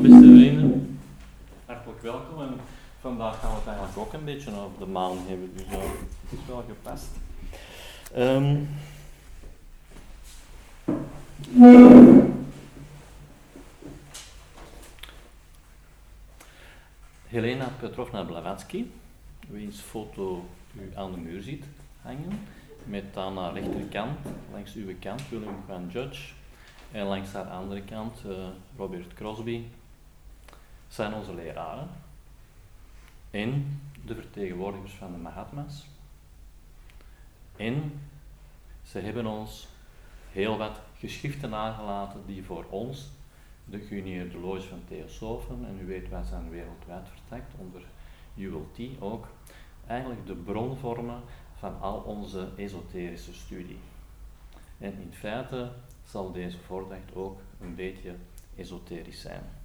Beste vrienden, hartelijk welkom. En vandaag gaan we het eigenlijk ook een beetje over de maan hebben, dus uh, het is wel gepast. Um, Helena Petrovna Blavatsky, wiens foto u aan de muur ziet hangen, met aan haar rechterkant, langs uw kant, William van Judge, en langs haar andere kant uh, Robert Crosby, zijn onze leraren en de vertegenwoordigers van de Mahatma's. En ze hebben ons heel wat geschriften nagelaten die voor ons, de geuniëerde loge van Theosofen, en u weet wij zijn wereldwijd vertrekt onder ULT ook, eigenlijk de bron vormen van al onze esoterische studie. En in feite zal deze voordracht ook een beetje esoterisch zijn.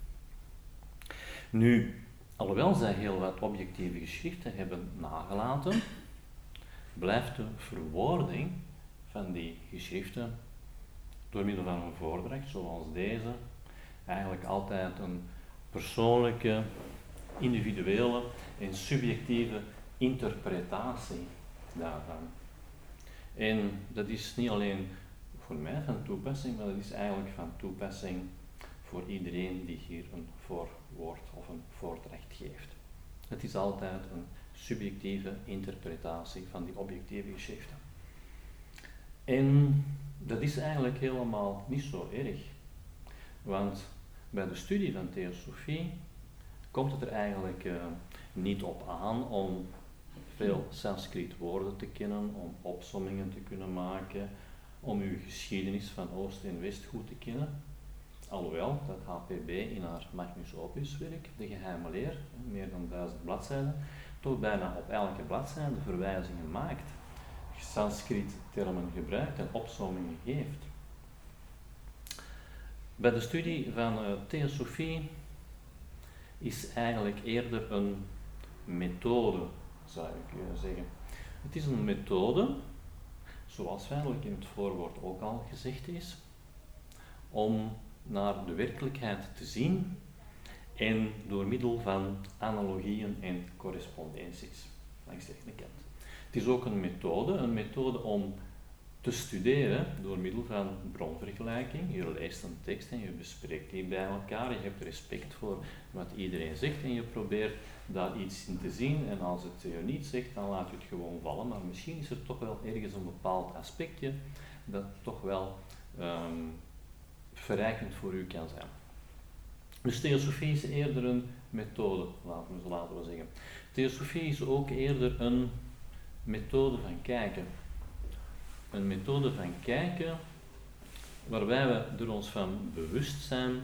Nu, alhoewel zij heel wat objectieve geschriften hebben nagelaten, blijft de verwoording van die geschriften door middel van een voordracht zoals deze eigenlijk altijd een persoonlijke, individuele en subjectieve interpretatie daarvan. En dat is niet alleen voor mij van toepassing, maar dat is eigenlijk van toepassing voor iedereen die hier een voorwoord of een voordracht geeft. Het is altijd een subjectieve interpretatie van die objectieve geschriften. En dat is eigenlijk helemaal niet zo erg, want bij de studie van theosofie komt het er eigenlijk uh, niet op aan om veel Sanskriet woorden te kennen, om opsommingen te kunnen maken, om uw geschiedenis van Oost en West goed te kennen. Alhoewel dat HPB in haar Magnus Opus werk, de geheime leer, meer dan duizend bladzijden, toch bijna op elke bladzijde verwijzingen maakt, Sanskriet termen gebruikt en opsommingen geeft. Bij de studie van uh, theosofie is eigenlijk eerder een methode, zou ik zeggen. Het is een methode zoals feitelijk in het voorwoord ook al gezegd is, om naar de werkelijkheid te zien en door middel van analogieën en correspondenties langs de kant. Het is ook een methode, een methode om te studeren door middel van bronvergelijking. Je leest een tekst en je bespreekt die bij elkaar. Je hebt respect voor wat iedereen zegt en je probeert daar iets in te zien. En als het je niet zegt, dan laat je het gewoon vallen. Maar misschien is er toch wel ergens een bepaald aspectje dat toch wel um, verrijkend voor u kan zijn. Dus theosofie is eerder een methode, laten we, laten zeggen. Theosofie is ook eerder een methode van kijken een methode van kijken waarbij we er ons van bewust zijn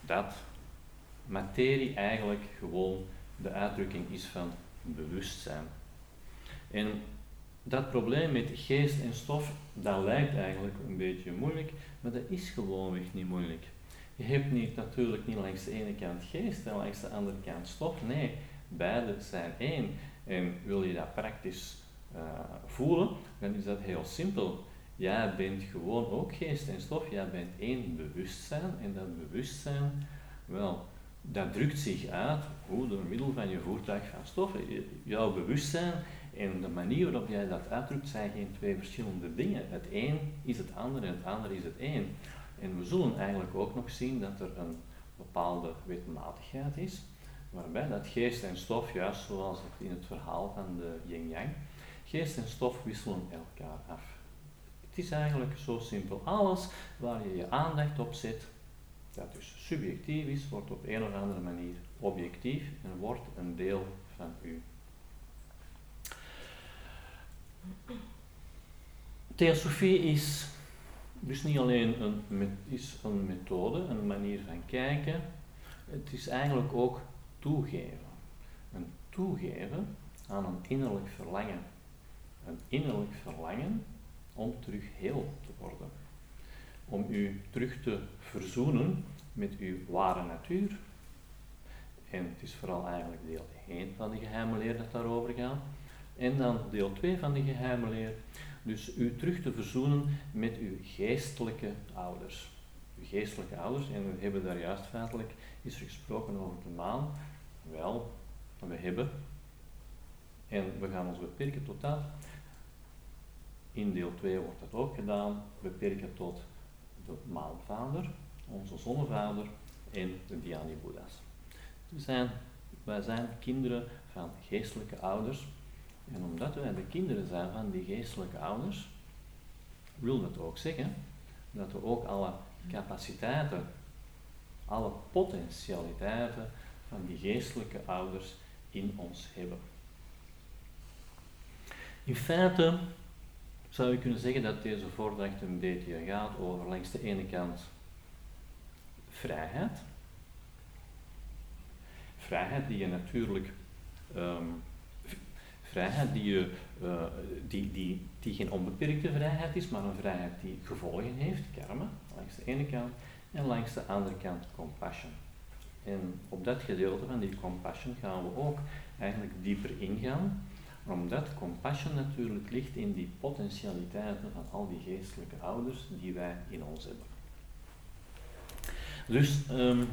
dat materie eigenlijk gewoon de uitdrukking is van bewustzijn. En dat probleem met geest en stof, dat lijkt eigenlijk een beetje moeilijk, maar dat is gewoonweg niet moeilijk. Je hebt niet, natuurlijk niet langs de ene kant geest en langs de andere kant stof. Nee, beide zijn één. En wil je dat praktisch uh, voelen, dan is dat heel simpel. Jij bent gewoon ook geest en stof, jij bent één bewustzijn en dat bewustzijn, wel, dat drukt zich uit hoe door middel van je voertuig van stof. Jouw bewustzijn en de manier waarop jij dat uitdrukt zijn geen twee verschillende dingen. Het een is het ander en het ander is het één. En we zullen eigenlijk ook nog zien dat er een bepaalde wetmatigheid is, waarbij dat geest en stof, juist zoals het in het verhaal van de yin-yang, Geest en stof wisselen elkaar af. Het is eigenlijk zo simpel. Alles waar je je aandacht op zet, dat dus subjectief is, wordt op een of andere manier objectief en wordt een deel van u. Theosofie is dus niet alleen een, is methode, een manier van kijken, het is eigenlijk ook toegeven. Een toegeven aan een innerlijk verlangen een innerlijk verlangen om terug heel te worden. Om u terug te verzoenen met uw ware natuur. En het is vooral eigenlijk deel 1 van de geheime leer dat daarover gaat. En dan deel 2 van de geheime leer. Dus u terug te verzoenen met uw geestelijke ouders. geestelijke ouders, en we hebben daar juist feitelijk is er gesproken over de maan. Wel, we hebben, en we gaan ons beperken tot dat. In deel 2 wordt dat ook gedaan, beperken tot de maanvader, onze zonnevader en de Dhyani Boeddha's. Zijn, wij zijn kinderen van geestelijke ouders. En omdat wij de kinderen zijn van die geestelijke ouders, wil dat ook zeggen dat we ook alle capaciteiten, alle potentialiteiten van die geestelijke ouders in ons hebben. In feite zou je kunnen zeggen dat deze voordracht een beetje gaat over langs de ene kant vrijheid. Vrijheid die je natuurlijk ehm, vrijheid die, je, uh, die, die, die geen onbeperkte vrijheid is, maar een vrijheid die gevolgen heeft, karma, langs de ene kant, en langs de andere kant compassion. En op dat gedeelte van die compassion gaan we ook eigenlijk dieper ingaan, omdat compassion natuurlijk ligt in die potentialiteiten van al die geestelijke ouders die wij in ons hebben. Dus um,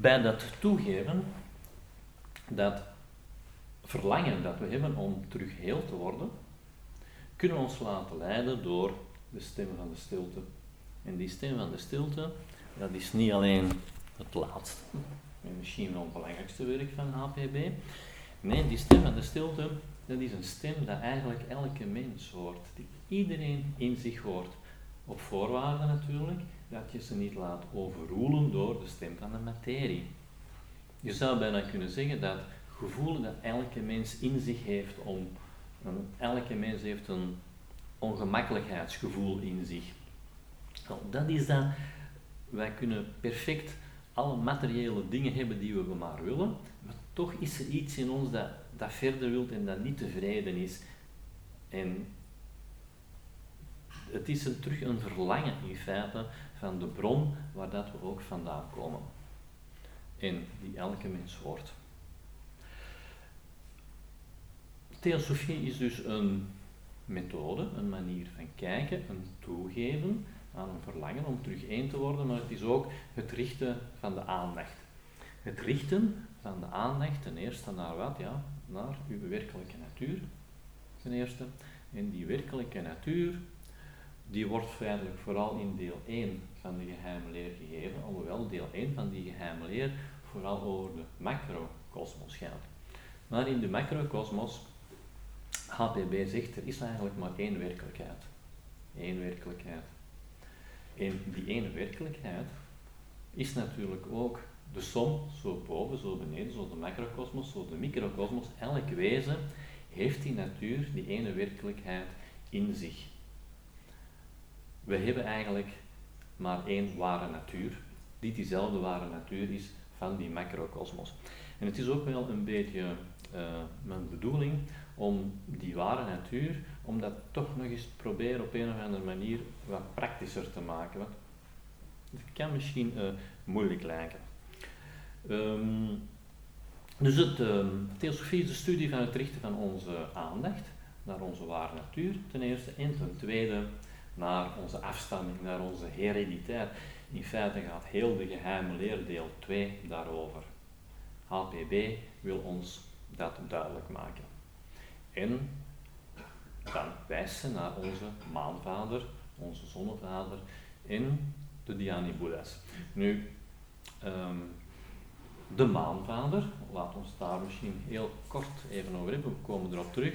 bij dat toegeven, dat verlangen dat we hebben om terug heel te worden, kunnen we ons laten leiden door de stem van de stilte. En die stem van de stilte, dat is niet alleen het laatste, en misschien wel het belangrijkste werk van HPB. Nee, die stem van de stilte, dat is een stem dat eigenlijk elke mens hoort, die iedereen in zich hoort. Op voorwaarde natuurlijk dat je ze niet laat overroelen door de stem van de materie. Je zou bijna kunnen zeggen dat gevoel dat elke mens in zich heeft om, elke mens heeft een ongemakkelijkheidsgevoel in zich. Dat is dat, wij kunnen perfect alle materiële dingen hebben die we maar willen, maar toch is er iets in ons dat, dat verder wilt en dat niet tevreden is. En het is een, terug een verlangen in feite van de bron waar dat we ook vandaan komen. En die elke mens hoort. Theosofie is dus een methode, een manier van kijken, een toegeven aan een verlangen om terug één te worden, maar het is ook het richten van de aandacht. Het richten van de aandacht ten eerste naar wat? Ja, naar uw werkelijke natuur, ten eerste. En die werkelijke natuur, die wordt feitelijk vooral in deel 1 van de geheime leer gegeven, alhoewel deel 1 van die geheime leer vooral over de macrokosmos gaat. Maar in de macrokosmos, HPB zegt, er is eigenlijk maar één werkelijkheid. Eén werkelijkheid. En die ene werkelijkheid is natuurlijk ook de som, zo boven, zo beneden, zo de macrokosmos, zo de microkosmos. Elk wezen heeft die natuur, die ene werkelijkheid in zich. We hebben eigenlijk maar één ware natuur, die diezelfde ware natuur is van die macrokosmos. En het is ook wel een beetje uh, mijn bedoeling om die ware natuur, om dat toch nog eens proberen op een of andere manier wat praktischer te maken. Want het kan misschien uh, moeilijk lijken. Um, dus het, uh, theosofie is de studie van het richten van onze aandacht naar onze ware natuur, ten eerste. En ten tweede naar onze afstamming, naar onze herediteit. In feite gaat heel de geheime leer deel 2 daarover. HPB wil ons dat duidelijk maken. En dan wijst ze naar onze maanvader, onze zonnevader en de Dhyani Boeddha's. Nu, um, de maanvader, laat ons daar misschien heel kort even over hebben, we komen erop terug,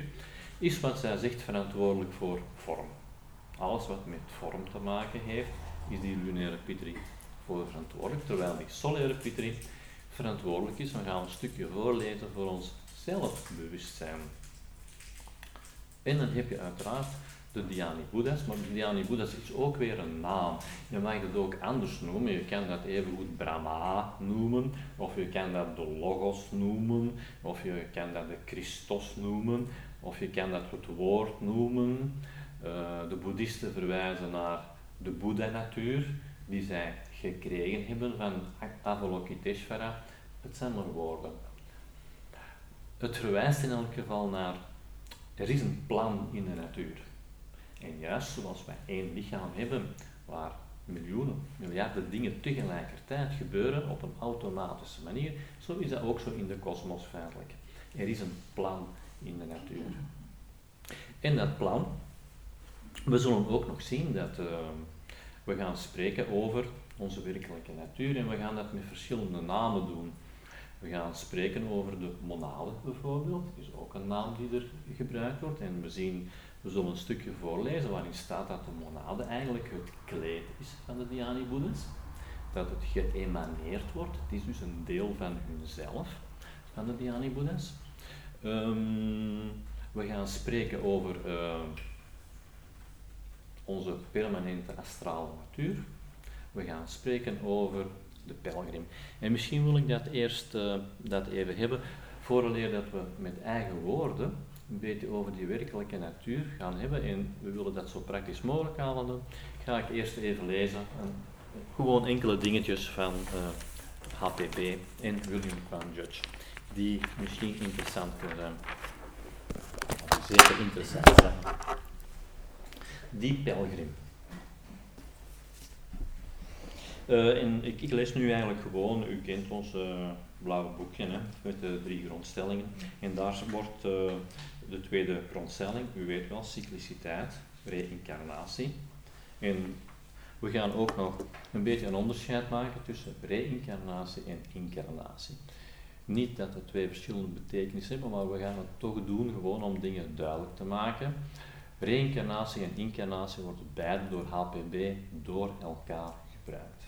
is wat zij zegt verantwoordelijk voor vorm alles wat met vorm te maken heeft, is die lunaire pitri voor verantwoordelijk, terwijl die solaire pitri verantwoordelijk is. We gaan een stukje voorlezen voor ons zelfbewustzijn. En dan heb je uiteraard de Dhyani Boeddha's, maar de Dhyani Boeddha's is ook weer een naam. Je mag het ook anders noemen, je kan dat even goed Brahma noemen, of je kan dat de Logos noemen, of je kan dat de Christos noemen, of je kan dat het woord noemen. Eh, de boeddhisten verwijzen naar de Boeddha-natuur die zij gekregen hebben van Avalokiteshvara. Het zijn maar woorden. het verwijst in elk geval naar, er is een plan in de natuur. En juist zoals wij één lichaam hebben, waar miljoenen, miljarden dingen tegelijkertijd gebeuren op een automatische manier, zo is dat ook zo in de kosmos feitelijk. Er is een plan in de natuur. En dat plan, we zullen ook nog zien dat uh, we gaan spreken over onze werkelijke natuur en we gaan dat met verschillende namen doen. We gaan spreken over de monade bijvoorbeeld, dat is ook een naam die er gebruikt wordt. En we, zien, we zullen een stukje voorlezen waarin staat dat de monade eigenlijk het kleed is van de Dhyani-boeddhas. Dat het geëmaneerd wordt, het is dus een deel van hunzelf, van de Dhyani-boeddhas. Um, we gaan spreken over uh, onze permanente astrale natuur. We gaan spreken over de pelgrim. En misschien wil ik dat eerst uh, dat even hebben, vooraleer dat we met eigen woorden een beetje over die werkelijke natuur gaan hebben. En we willen dat zo praktisch mogelijk houden. Ga ik eerst even lezen. En gewoon enkele dingetjes van uh, eh, HPP en William Crown Judge, die misschien interessant kunnen zijn. Zeker interessant zijn. Die pelgrim. Uh, en ik, lees nu eigenlijk gewoon, u kent ons uh, blauwe boekje met de drie grondstellingen. En daar wordt uh, de tweede grondstelling, u weet wel, cycliciteit, reïncarnatie. En we gaan ook nog een beetje een onderscheid maken tussen reïncarnatie en incarnatie. Niet dat het twee verschillende betekenissen hebben, maar we gaan het toch doen gewoon om dingen duidelijk te maken. Reïncarnatie en incarnatie worden beide door HPB door elkaar gebruikt.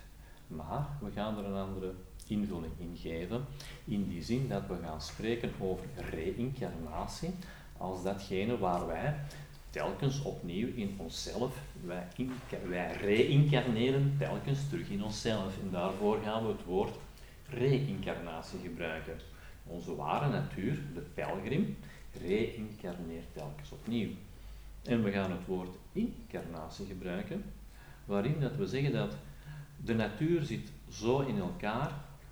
Maar we gaan er een andere invulling in geven, in die zin dat we gaan spreken over reïncarnatie als datgene waar wij telkens opnieuw in onszelf, wij, wij reïncarneren telkens terug in onszelf. En daarvoor gaan we het woord reïncarnatie gebruiken. Onze ware natuur, de pelgrim, reïncarneert telkens opnieuw. En we gaan het woord incarnatie gebruiken, waarin dat we zeggen dat de natuur zit zo in elkaar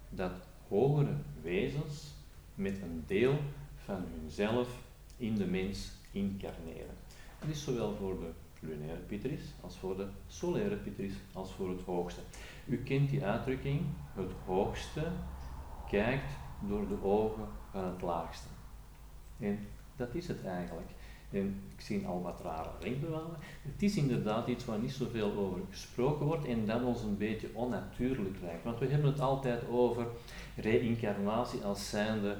dat hogere wezens met een deel van hunzelf in de mens incarneren. Dat is zowel voor de lunaire Pitris als voor de solaire Pitris als voor het hoogste. U kent die uitdrukking, het hoogste kijkt door de ogen van het laagste. En dat is het eigenlijk. En ik zie al wat rare wenkbrauwen. Het is inderdaad iets waar niet zoveel over gesproken wordt en dat ons een beetje onnatuurlijk lijkt. Want we hebben het altijd over reïncarnatie als zijnde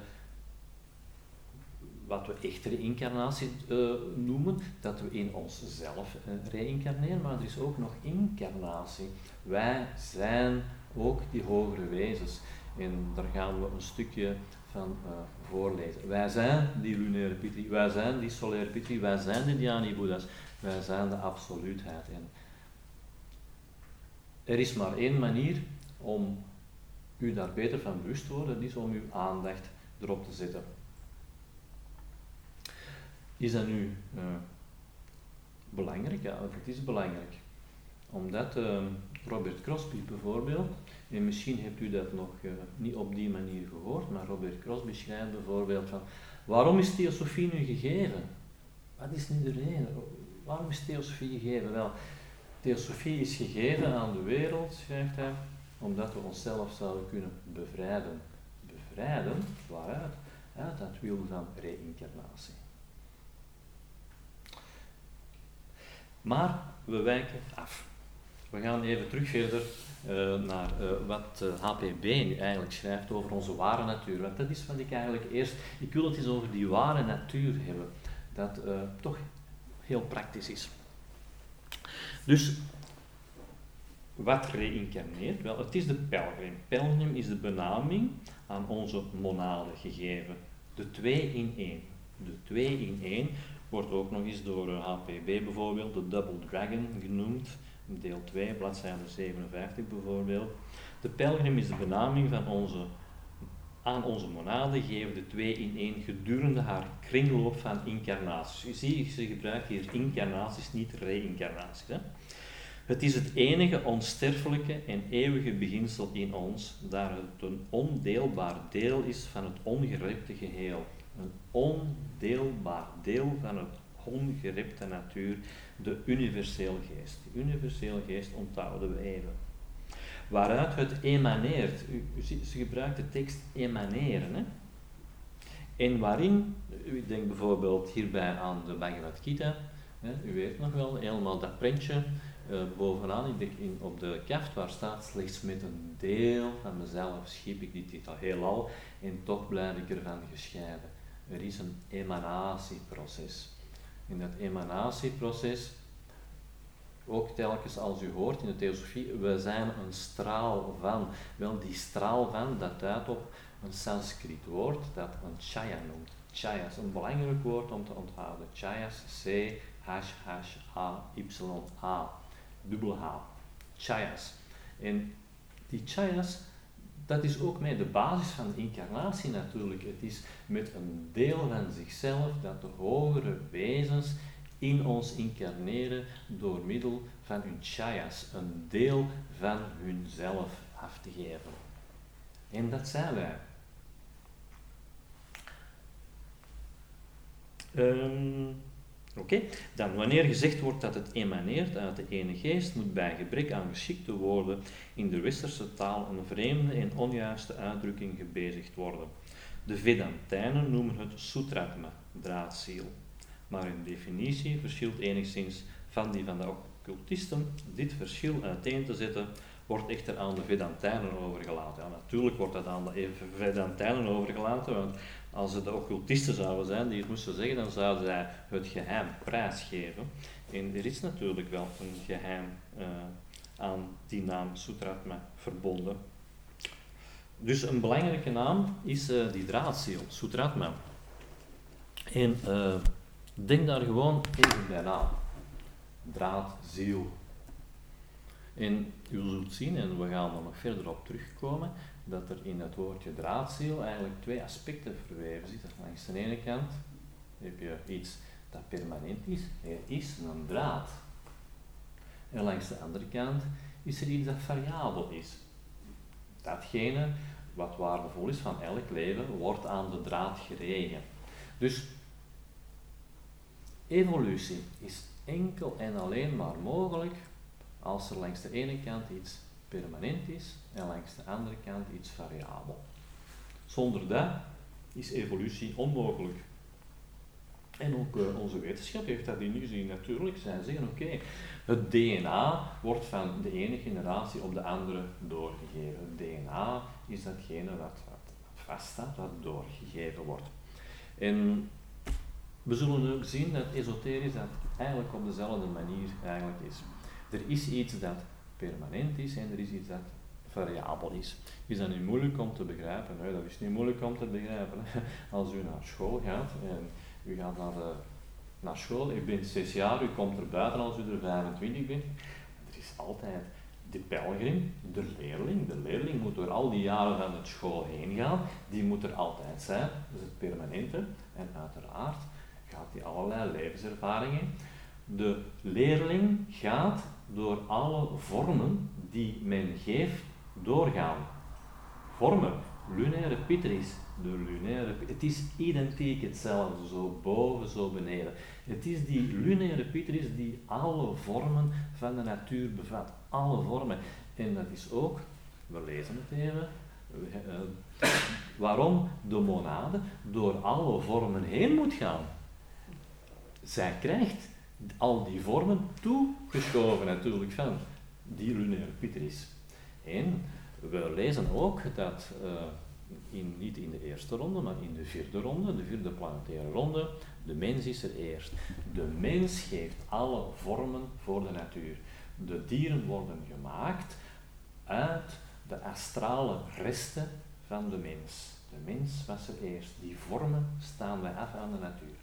wat we echte reïncarnatie uh, noemen, dat we in onszelf uh, reïncarneren, maar er is ook nog incarnatie. Wij zijn ook die hogere wezens. En daar gaan we een stukje van uh, voorlezen. Wij zijn die lunaire pitri, wij zijn die solaire pitri, wij zijn de Dhyani Boeddha's, wij zijn de absoluutheid. En er is maar één manier om u daar beter van bewust te worden, dat is om uw aandacht erop te zetten. Is dat nu uh, belangrijk? Ja, het is belangrijk. Omdat uh, Robert Crosby bijvoorbeeld, en misschien hebt u dat nog uh, niet op die manier gehoord, maar Robert Crosby schrijft bijvoorbeeld van, waarom is theosofie nu gegeven? Wat is nu de reden? Waarom is theosofie gegeven? Wel, theosofie is gegeven aan de wereld, schrijft hij, omdat we onszelf zouden kunnen bevrijden. Bevrijden, waaruit? Uit dat wil van reïncarnatie. Maar we wijken af. We gaan even terug verder uh, naar uh, wat uh, eh, HPB nu eigenlijk schrijft over onze ware natuur. Want dat is wat ik eigenlijk eerst. Ik wil het eens over die ware natuur hebben, dat toch heel praktisch is. Dus wat reïncarneert? Wel, het is de pelgrim. Pelgrim is de benaming aan onze monade gegeven. De twee in één. De twee in één wordt ook nog eens door HPB bijvoorbeeld de Double Dragon genoemd deel 2, bladzijde 57 bijvoorbeeld. De pelgrim is de benaming van onze, aan onze monade, geven de twee in één gedurende haar kringloop van incarnaties. Ziet, ze gebruikt hier incarnaties, niet reïncarnaties. Hè? Het is het enige onsterfelijke en eeuwige beginsel in ons, daar het een ondeelbaar deel is van het ongerepte geheel. Een ondeelbaar deel van het ongerepte natuur, de universele geest. De universele geest onthouden we even. Waaruit het emaneert. U, ze gebruikt de tekst emaneren. Hè? En waarin, u denkt bijvoorbeeld hierbij aan de Bhagavad Gita, hè, u weet nog wel, helemaal dat prentje uh, bovenaan, ik denk in, op de kaft, waar staat slechts met een deel van mezelf schiep ik dit, al heelal en toch blijf ik ervan gescheiden. Er is een emanatieproces. In dat emanatieproces, ook telkens als u hoort in de theosofie, we zijn een straal van. Wel, die straal van, dat duidt op een Sanskriet woord dat een chaya noemt. Chaya is een belangrijk woord om te onthouden. Chayas, C, H, H, A, Y, A, dubbel H. Chayas. En die chayas, dat is ook mee de basis van de incarnatie natuurlijk. Het is met een deel van zichzelf dat de hogere wezens in ons incarneren door middel van hun chayas, een deel van hunzelf af te geven. En dat zijn wij. Um, Oké, dan wanneer gezegd wordt dat het emaneert uit de ene geest, moet bij gebrek aan geschikte woorden in de westerse taal een vreemde en onjuiste uitdrukking gebezigd worden. De Vedantijnen noemen het sutratma, draadziel. Maar hun definitie verschilt enigszins van die van de occultisten. Dit verschil uiteen te zetten wordt echter aan de Vedantijnen overgelaten. Ja, natuurlijk wordt dat aan de Vedantijnen overgelaten, want als het de occultisten zouden zijn die het moesten zeggen, dan zouden zij het geheim prijsgeven. En er is natuurlijk wel een geheim uh, aan die naam Sutratma verbonden. Dus een belangrijke naam is uh, die draadziel, Sutratma. En uh, denk daar gewoon even bij na. Draadziel. En u zult zien, en we gaan er nog verder op terugkomen, dat er in het woordje draadziel eigenlijk twee aspecten verweven zitten. Langs de ene kant heb je iets dat permanent is, er is een draad. En langs de andere kant is er iets dat variabel is. Datgene wat waardevol is van elk leven, wordt aan de draad geregen. Dus evolutie is enkel en alleen maar mogelijk als er langs de ene kant iets permanent is en langs de andere kant iets variabel. Zonder dat is evolutie onmogelijk. En ook uh, onze wetenschap heeft dat ingezien natuurlijk. Zij zeggen oké, het DNA wordt van de ene generatie op de andere doorgegeven. Het DNA is datgene wat, wat vaststaat, wat doorgegeven wordt. En we zullen ook zien dat esoterisch dat eigenlijk op dezelfde manier eigenlijk is. Er is iets dat permanent is en er is iets dat variabel is. Is dat niet moeilijk om te begrijpen? Nee, dat is niet moeilijk om te begrijpen. Als u naar school gaat en u gaat naar, de, naar school, u bent zes jaar, u komt er buiten als u er 25 bent. Er is altijd de pelgrim, de leerling. De leerling moet door al die jaren van het school heen gaan. Die moet er altijd zijn, dat is het permanente. En uiteraard gaat hij allerlei levenservaringen. De leerling gaat door alle vormen die men geeft doorgaan. Vormen, lunaire pitris, de lunaire het is identiek hetzelfde, zo boven, zo beneden. Het is die lunaire pitris die alle vormen van de natuur bevat, alle vormen. En dat is ook, we lezen het even, uh, waarom de monade door alle vormen heen moet gaan. Zij krijgt al die vormen toegeschoven natuurlijk van die lunaire pitris. En we lezen ook dat, uh, in, niet in de eerste ronde, maar in de vierde ronde, de vierde planetaire ronde, de mens is er eerst. De mens geeft alle vormen voor de natuur. De dieren worden gemaakt uit de astrale resten van de mens. De mens was er eerst. Die vormen staan wij af aan de natuur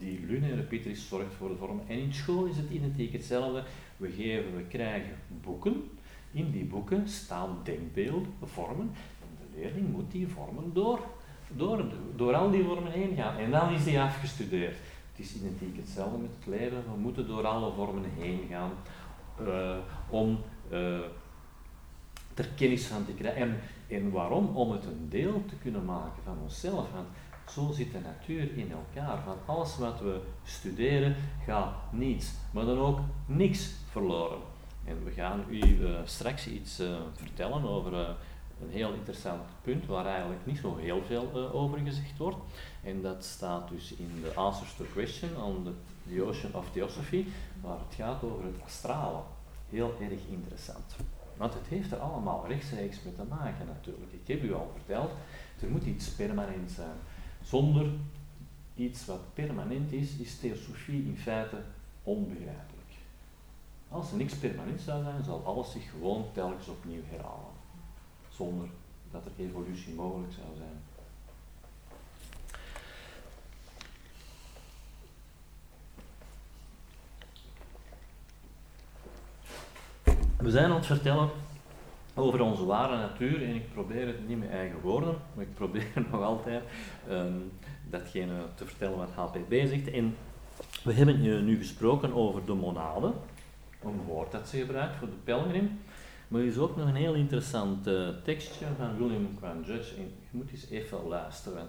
die lunaire Petris zorgt voor de vorm. En in school is het identiek hetzelfde. We, geven, we krijgen boeken. In die boeken staan denkbeelden, vormen. En de leerling moet die vormen door, door, door al die vormen heen gaan. En dan is die afgestudeerd. Het is identiek hetzelfde met het leven. We moeten door alle vormen heen gaan uh, om uh, er kennis van te krijgen. En, en waarom? Om het een deel te kunnen maken van onszelf. Want Zo zit de natuur in elkaar. Van alles wat we studeren gaat niets, maar dan ook niks verloren. En we gaan u uh, straks iets uh, vertellen over uh, een heel interessant punt waar eigenlijk niet zo heel veel over gezegd wordt. En dat staat dus in de Answers to Question on the, the Ocean of Theosophy, waar het gaat over het astrale. Heel erg interessant. Want het heeft er allemaal rechtstreeks mee te maken natuurlijk. Ik heb u al verteld, er moet iets permanent zijn. Zonder iets wat permanent is, is theosofie in feite onbegrijpelijk. Als er niks permanent zou zijn, zal alles zich gewoon telkens opnieuw herhalen. Zonder dat er evolutie mogelijk zou zijn. We zijn aan het vertellen over onze ware natuur en ik probeer het niet met eigen woorden, maar ik probeer nog altijd um, datgene te vertellen wat HPB zegt. En we hebben nu gesproken over de monade, een woord dat ze gebruikt voor de pelgrim. Maar er is ook nog een heel interessant uh, tekstje van William Quan Judge. En je moet eens even luisteren.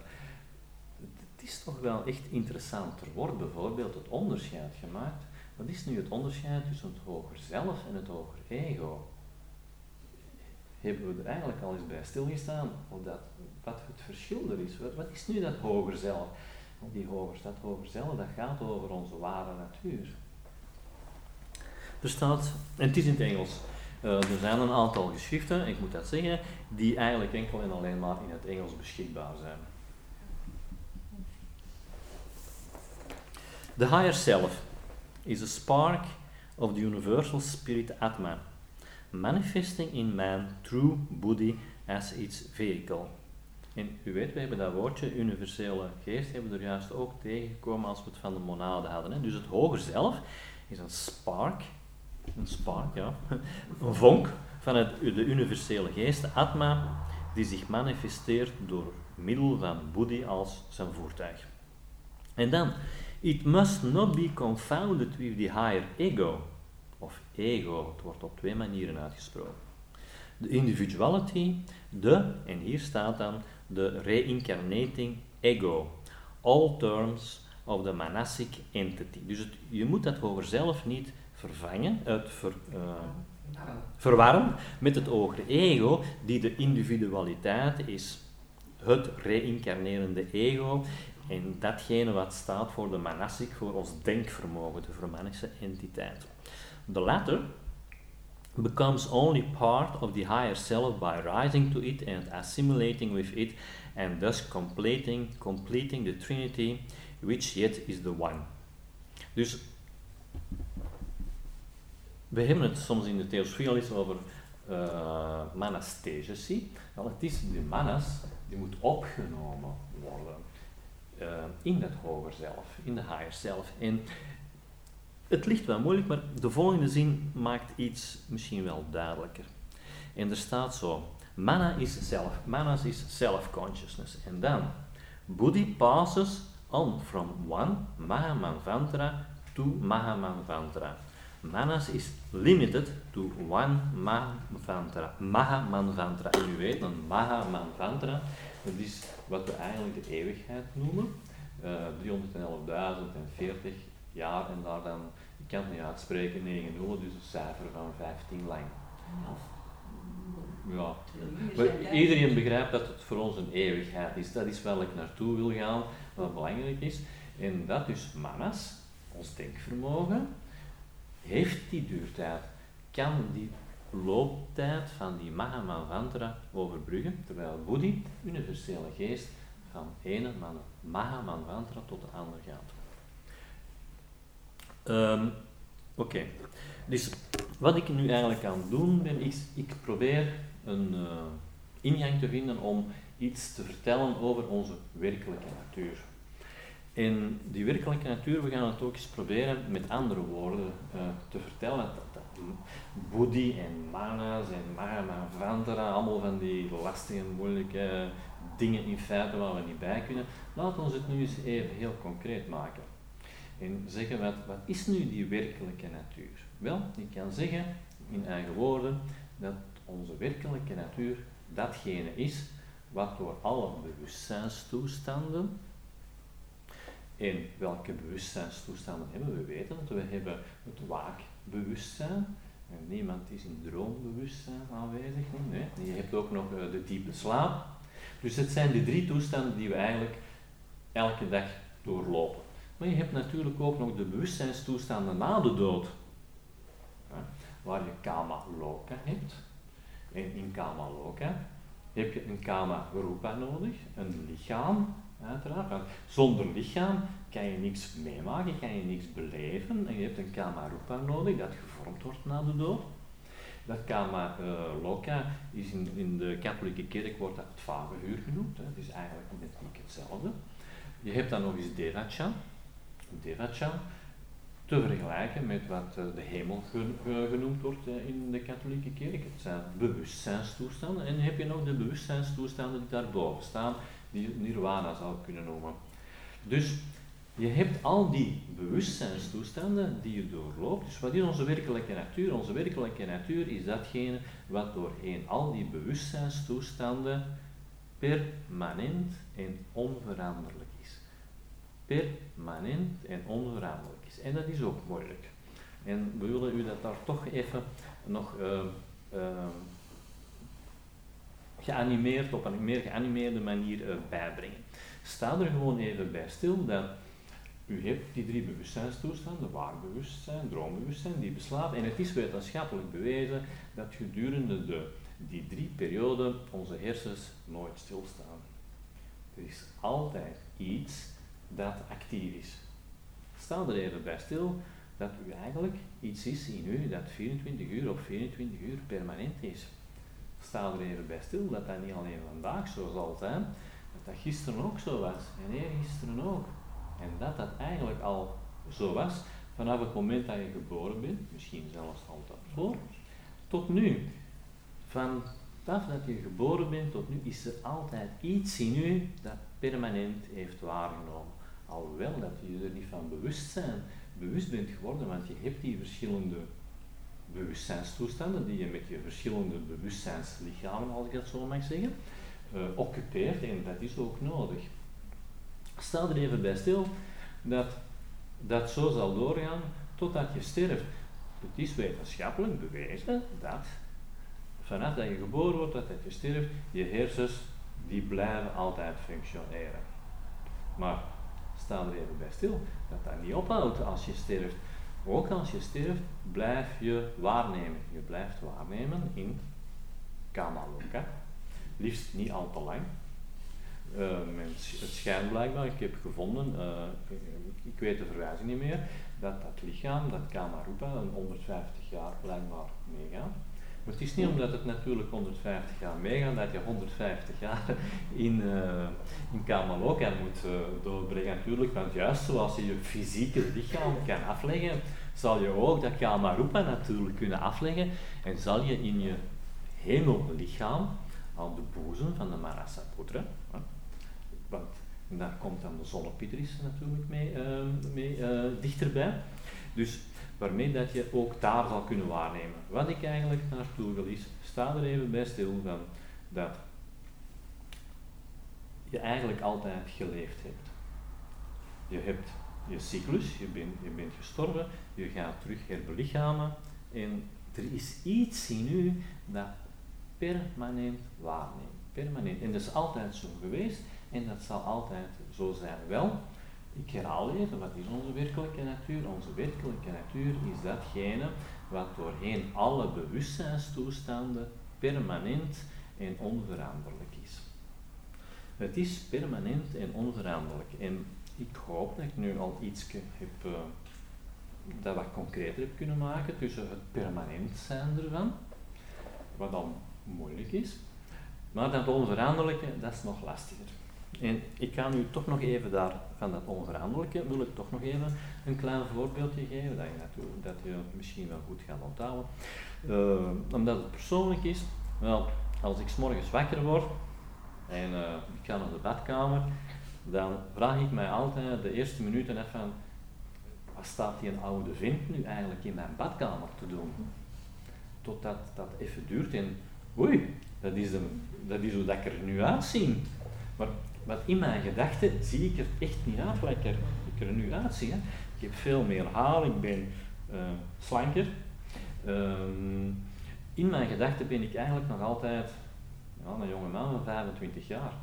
Het is toch wel echt interessant. Er wordt bijvoorbeeld het onderscheid gemaakt. Wat is nu het onderscheid tussen het hoger zelf en het hoger ego? Hebben we er eigenlijk al eens bij stilgestaan? Of dat, wat het verschil er is? Wat, wat is nu dat hoger zelf? Die hoger, dat hoger zelf, dat gaat over onze ware natuur. Er staat, en het is in het Engels, uh, er zijn een aantal geschriften, ik moet dat zeggen, die eigenlijk enkel en alleen maar in het Engels beschikbaar zijn. The higher self is a spark of the universal spirit Atma, manifesting in man through Buddhi as its vehicle. En u weet, we hebben dat woordje universele geest hebben er juist ook tegengekomen als we het van de monade hadden. Hè. Dus het hoger zelf is een spark een spark, ja, een vonk van het, de universele geest, Atma, die zich manifesteert door middel van Buddhi als zijn voertuig. En dan, it must not be confounded with the higher ego, of ego, het wordt op twee manieren uitgesproken. De individuality, de, en hier staat dan, de reincarnating ego, all terms of the manasic entity. Dus je moet dat hoger zelf niet vervangen, ver, uh, verwarren met het hogere ego, die de individualiteit is. Het reïncarnerende ego en datgene wat staat voor de manasic, voor ons denkvermogen, de vermanische entiteit. The latter becomes only part of the higher self by rising to it and assimilating with it and thus completing, completing the trinity which yet is the one. Dus we hebben het soms in de theosofie al eens over uh. Wel, het is de manas die moet opgenomen worden uh, in het hoger zelf, in de higher zelf. En het ligt wel moeilijk, maar de volgende zin maakt iets misschien wel duidelijker. En er staat zo: Mana is self, manas is self-consciousness. En dan, Buddhi passes on from one Mahamanvantara to Mahamanvantara. Manas is limited to one Mahamanvantara. Mahamanvantara. En u weet, een Mahamanvantara, dat is wat we eigenlijk de eeuwigheid noemen. Uh, 311.040 jaar en daar dan, ik kan het niet uitspreken, 9 nullen, dus een cijfer van 15 lang. Ja. Maar iedereen begrijpt dat het voor ons een eeuwigheid is. Dat is waar ik naartoe wil gaan, wat belangrijk is. En dat is manas, ons denkvermogen, heeft die duurtijd, kan die looptijd van die Mahamanvantara overbruggen, terwijl Buddhi, universele geest, van ene Mahamanvantara tot de andere gaat. Um, Oké, dus wat ik nu eigenlijk aan doen ben, is ik probeer een uh, ingang te vinden om iets te vertellen over onze werkelijke natuur. En die werkelijke natuur, we gaan het ook eens proberen met andere woorden uh, te vertellen. Dat, dat Buddhi en Manas en Mahamavantara, allemaal van die lastige, moeilijke dingen in feite waar we niet bij kunnen. Laten we het nu eens even heel concreet maken. En zeggen, wat, wat is nu die werkelijke natuur? Wel, ik kan zeggen, in eigen woorden, dat onze werkelijke natuur datgene is wat door alle bewustzijnstoestanden En welke bewustzijnstoestanden hebben we? We weten dat we hebben het waakbewustzijn. En niemand is in droombewustzijn aanwezig. Je hebt ook nog eh, de diepe slaap. Dus het zijn de drie toestanden die we eigenlijk elke dag doorlopen. Maar je hebt natuurlijk ook nog de bewustzijnstoestanden na de dood. waar je kama loka hebt. En in kama loka heb je een kama rupa nodig, een lichaam uiteraard. Want zonder lichaam kan je niks meemaken, kan je niks beleven. En je hebt een kama rupa nodig dat gevormd wordt na de dood. Dat kama uh, loka is in, in de katholieke kerk wordt dat het vagevuur genoemd. Hè. Het is eigenlijk net hetzelfde. Je hebt dan nog eens Devacha. Devacha, te vergelijken met wat eh, de hemel genoemd wordt eh, in de katholieke kerk. Het zijn bewustzijnstoestanden. En dan heb je nog de bewustzijnstoestanden die daarboven staan, nirvana zou kunnen noemen. Dus je hebt al die bewustzijnstoestanden die je doorloopt. Dus wat is onze werkelijke natuur? Onze werkelijke natuur is datgene wat doorheen al die bewustzijnstoestanden permanent en onveranderlijk permanent en onveranderlijk is. En dat is ook moeilijk. En we willen u dat daar toch even nog uh, uh, geanimeerd, op een meer geanimeerde manier uh, bijbrengen. Sta er gewoon even bij stil dat u hebt die drie bewustzijnstoestanden, waarbewustzijn, droombewustzijn, die beslapen. En het is wetenschappelijk bewezen dat gedurende de, die drie perioden onze hersens nooit stilstaan. Er is altijd iets dat actief is. Sta er even bij stil dat u eigenlijk iets is in u dat 24 uur op 24 uur permanent is. Sta er even bij stil dat dat niet alleen vandaag zo zal zijn, dat dat gisteren ook zo was en eergisteren ook. En dat dat eigenlijk al zo was vanaf het moment dat je geboren bent, misschien zelfs al daarvoor, tot nu. Vanaf dat je geboren bent tot nu is er altijd iets in u dat permanent heeft waargenomen. Alhoewel dat je er niet van bewust zijn, bewust bent geworden, want je hebt die verschillende bewustzijnstoestanden die je met je verschillende bewustzijnslichamen, als ik dat zo mag zeggen, uh, occupeert en dat is ook nodig. Stel er even bij stil dat dat zo zal doorgaan totdat je sterft. Het is wetenschappelijk bewezen dat vanaf dat je geboren wordt, dat je sterft, je hersens die blijven altijd functioneren. Maar sta er even bij stil, dat dat niet ophoudt als je sterft. Ook als je sterft, blijf je waarnemen. Je blijft waarnemen in Kamaloka. Liefst niet al te lang. Uh, het schijnt blijkbaar, ik heb gevonden, ik, ik, weet de verwijzing niet meer, dat dat lichaam, dat Kamarupa, een 150 jaar blijkbaar meegaat. Maar het is niet omdat het natuurlijk 150 jaar meegaat, dat je 150 jaar in, uh, in moet uh, doorbrengen natuurlijk. Want juist zoals je je fysieke lichaam kan afleggen, zal je ook dat Kamarupa natuurlijk kunnen afleggen. En zal je in je hemellichaam aan de boezem van de Manasaputra, want daar komt dan de zonnepidris natuurlijk mee, uh, mee dichterbij. Dus waarmee dat je ook daar zal kunnen waarnemen. Wat ik eigenlijk naartoe wil is, sta er even bij stil van dat je eigenlijk altijd geleefd hebt. Je hebt je cyclus, je bent, je bent gestorven, je gaat terug herbelichamen en er is iets in u dat permanent waarneemt. Permanent. En dat is altijd zo geweest en dat zal altijd zo zijn. Wel, ik herhaal even, wat is onze werkelijke natuur? Onze werkelijke natuur is datgene wat doorheen alle bewustzijnstoestanden permanent en onveranderlijk is. Het is permanent en onveranderlijk. En ik hoop dat ik nu al iets heb uh, dat wat concreter heb kunnen maken tussen het permanent zijn ervan, wat dan moeilijk is, maar dat onveranderlijke, dat is nog lastiger. En ik ga nu toch nog even daar, van dat onveranderlijke, wil ik toch nog even een klein voorbeeldje geven, dat je, dat je misschien wel goed gaat onthouden. Uh, omdat het persoonlijk is, wel, als ik s morgens wakker word en uh, ik ga naar de badkamer, dan vraag ik mij altijd de eerste minuten van, wat staat die oude vent nu eigenlijk in mijn badkamer te doen? Totdat dat even duurt en, oei, dat is, een, dat is hoe ik er nu uitzie. Maar want in mijn gedachten zie ik er echt niet uit. Ik, er, ik nu uitzie. Hè. Ik heb veel meer haar, ik ben uh, slanker. Ehm, in mijn gedachten ben ik eigenlijk nog altijd ja, een jonge man van 25 jaar.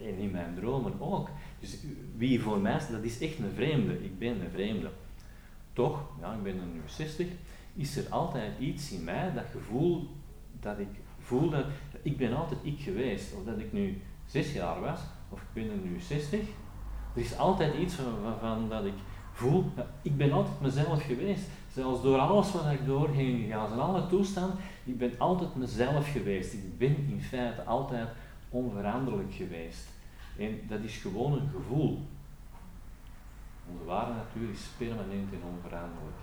En in mijn dromen ook. Dus wie voor mij dat is echt een vreemde. Ik ben een vreemde. Toch, ja, ik ben er nu 60, is er altijd iets in mij, dat gevoel dat ik voel dat ik ben altijd ik geweest. Of dat ik nu 6 jaar was, of ik ben er nu 60. Er is altijd iets van, dat ik voel, ik ben altijd mezelf geweest. Zelfs door alles wat ik doorheen gegaan, in alle toestanden, ik ben altijd mezelf geweest. Ik ben in feite altijd onveranderlijk geweest. En dat is gewoon een gevoel. Onze ware natuur is permanent en onveranderlijk.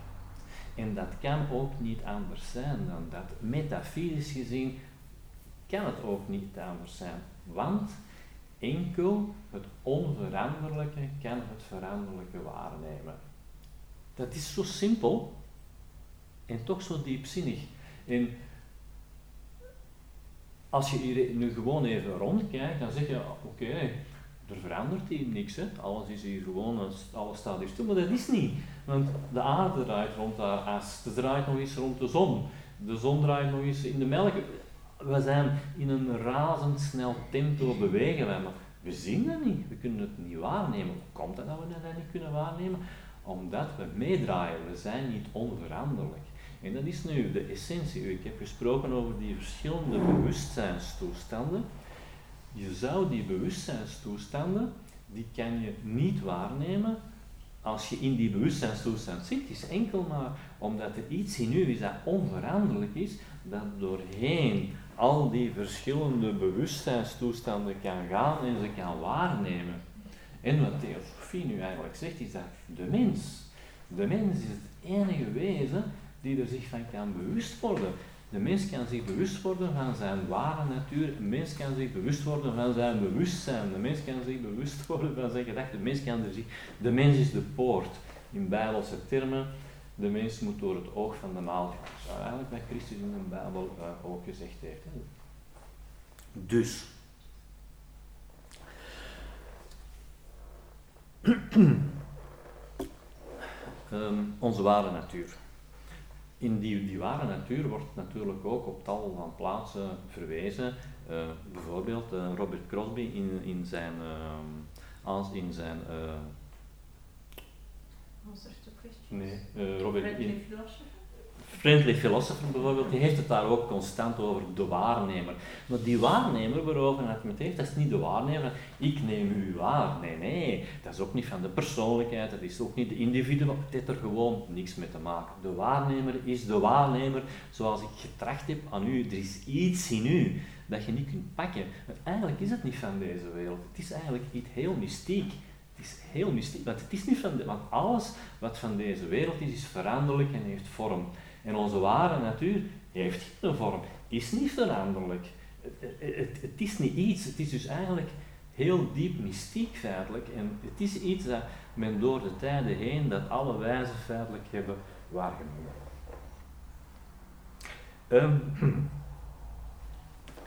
En dat kan ook niet anders zijn dan dat. Metafysisch gezien kan het ook niet anders zijn. Want enkel het onveranderlijke kan het veranderlijke waarnemen. Dat is zo simpel en toch zo diepzinnig. En als je hier nu gewoon even rondkijkt, dan zeg je, oké, er verandert hier niks. Hè. Alles is hier gewoon, alles staat hier stil. Maar dat is niet. Want de aarde draait rond haar as. Ze draait nog eens rond de zon. De zon draait nog eens in de melk. We zijn in een razendsnel tempo bewegen. Maar we zien dat niet. We kunnen het niet waarnemen. Hoe komt dat dat we dat niet kunnen waarnemen? Omdat we meedraaien. We zijn niet onveranderlijk. En dat is nu de essentie. Ik heb gesproken over die verschillende bewustzijnstoestanden. Je zou die bewustzijnstoestanden, die kan je niet waarnemen als je in die bewustzijnstoestand zit. Is enkel maar omdat er iets in u is dat onveranderlijk is, dat doorheen al die verschillende bewustzijnstoestanden kan gaan en ze kan waarnemen. En wat Theosofie nu eigenlijk zegt, is dat de mens, de mens is het enige wezen die er zich van kan bewust worden. De mens kan zich bewust worden van zijn ware natuur. Een mens kan zich bewust worden van zijn bewustzijn. De mens kan zich bewust worden van zijn gedachten. De mens, kan zich, de mens is de poort. In bijbelse termen, de mens moet door het oog van de naald gaan. Eigenlijk wat Christus in de Bijbel uh, ook gezegd heeft. Hè. Dus. um, onze ware natuur in die, die ware natuur wordt natuurlijk ook op tal van plaatsen verwezen. Uh, bijvoorbeeld uh, Robert Crosby in, in zijn, uh, in zijn nee, Robert, in, Friendly Philosopher bijvoorbeeld, die heeft het daar ook constant over, de waarnemer. Maar die waarnemer waarover het met heeft, dat is niet de waarnemer, ik neem u waar. Nee, nee, dat is ook niet van de persoonlijkheid, dat is ook niet de individu, het heeft er gewoon niks mee te maken. De waarnemer is de waarnemer zoals ik getracht heb aan u. Er is iets in u dat je niet kunt pakken. Maar eigenlijk is het niet van deze wereld, het is eigenlijk iets heel mystiek. Het is heel mystiek, want het is niet van alles wat van deze wereld is, is veranderlijk en heeft vorm. En onze ware natuur heeft geen vorm, is niet veranderlijk. Het, het, het, is niet iets, het is dus eigenlijk heel diep mystiek feitelijk. En het is iets dat men door de tijden heen, dat alle wijzen feitelijk hebben waargenomen. Um,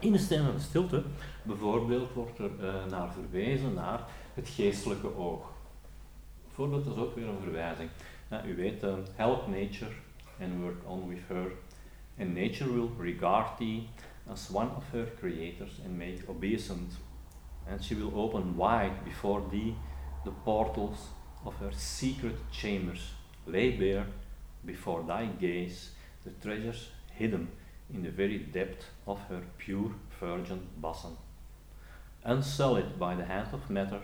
in de stem van de stilte, bijvoorbeeld, wordt er uh, naar verwezen naar het geestelijke oog. Bijvoorbeeld, dat is ook weer een verwijzing. U weet, uh, help nature and work on with her, and nature will regard thee as one of her creators and make obeisance, and she will open wide before thee the portals of her secret chambers, lay bare before thy gaze the treasures hidden in the very depth of her pure virgin bosom. Unsullied by the hand of matter,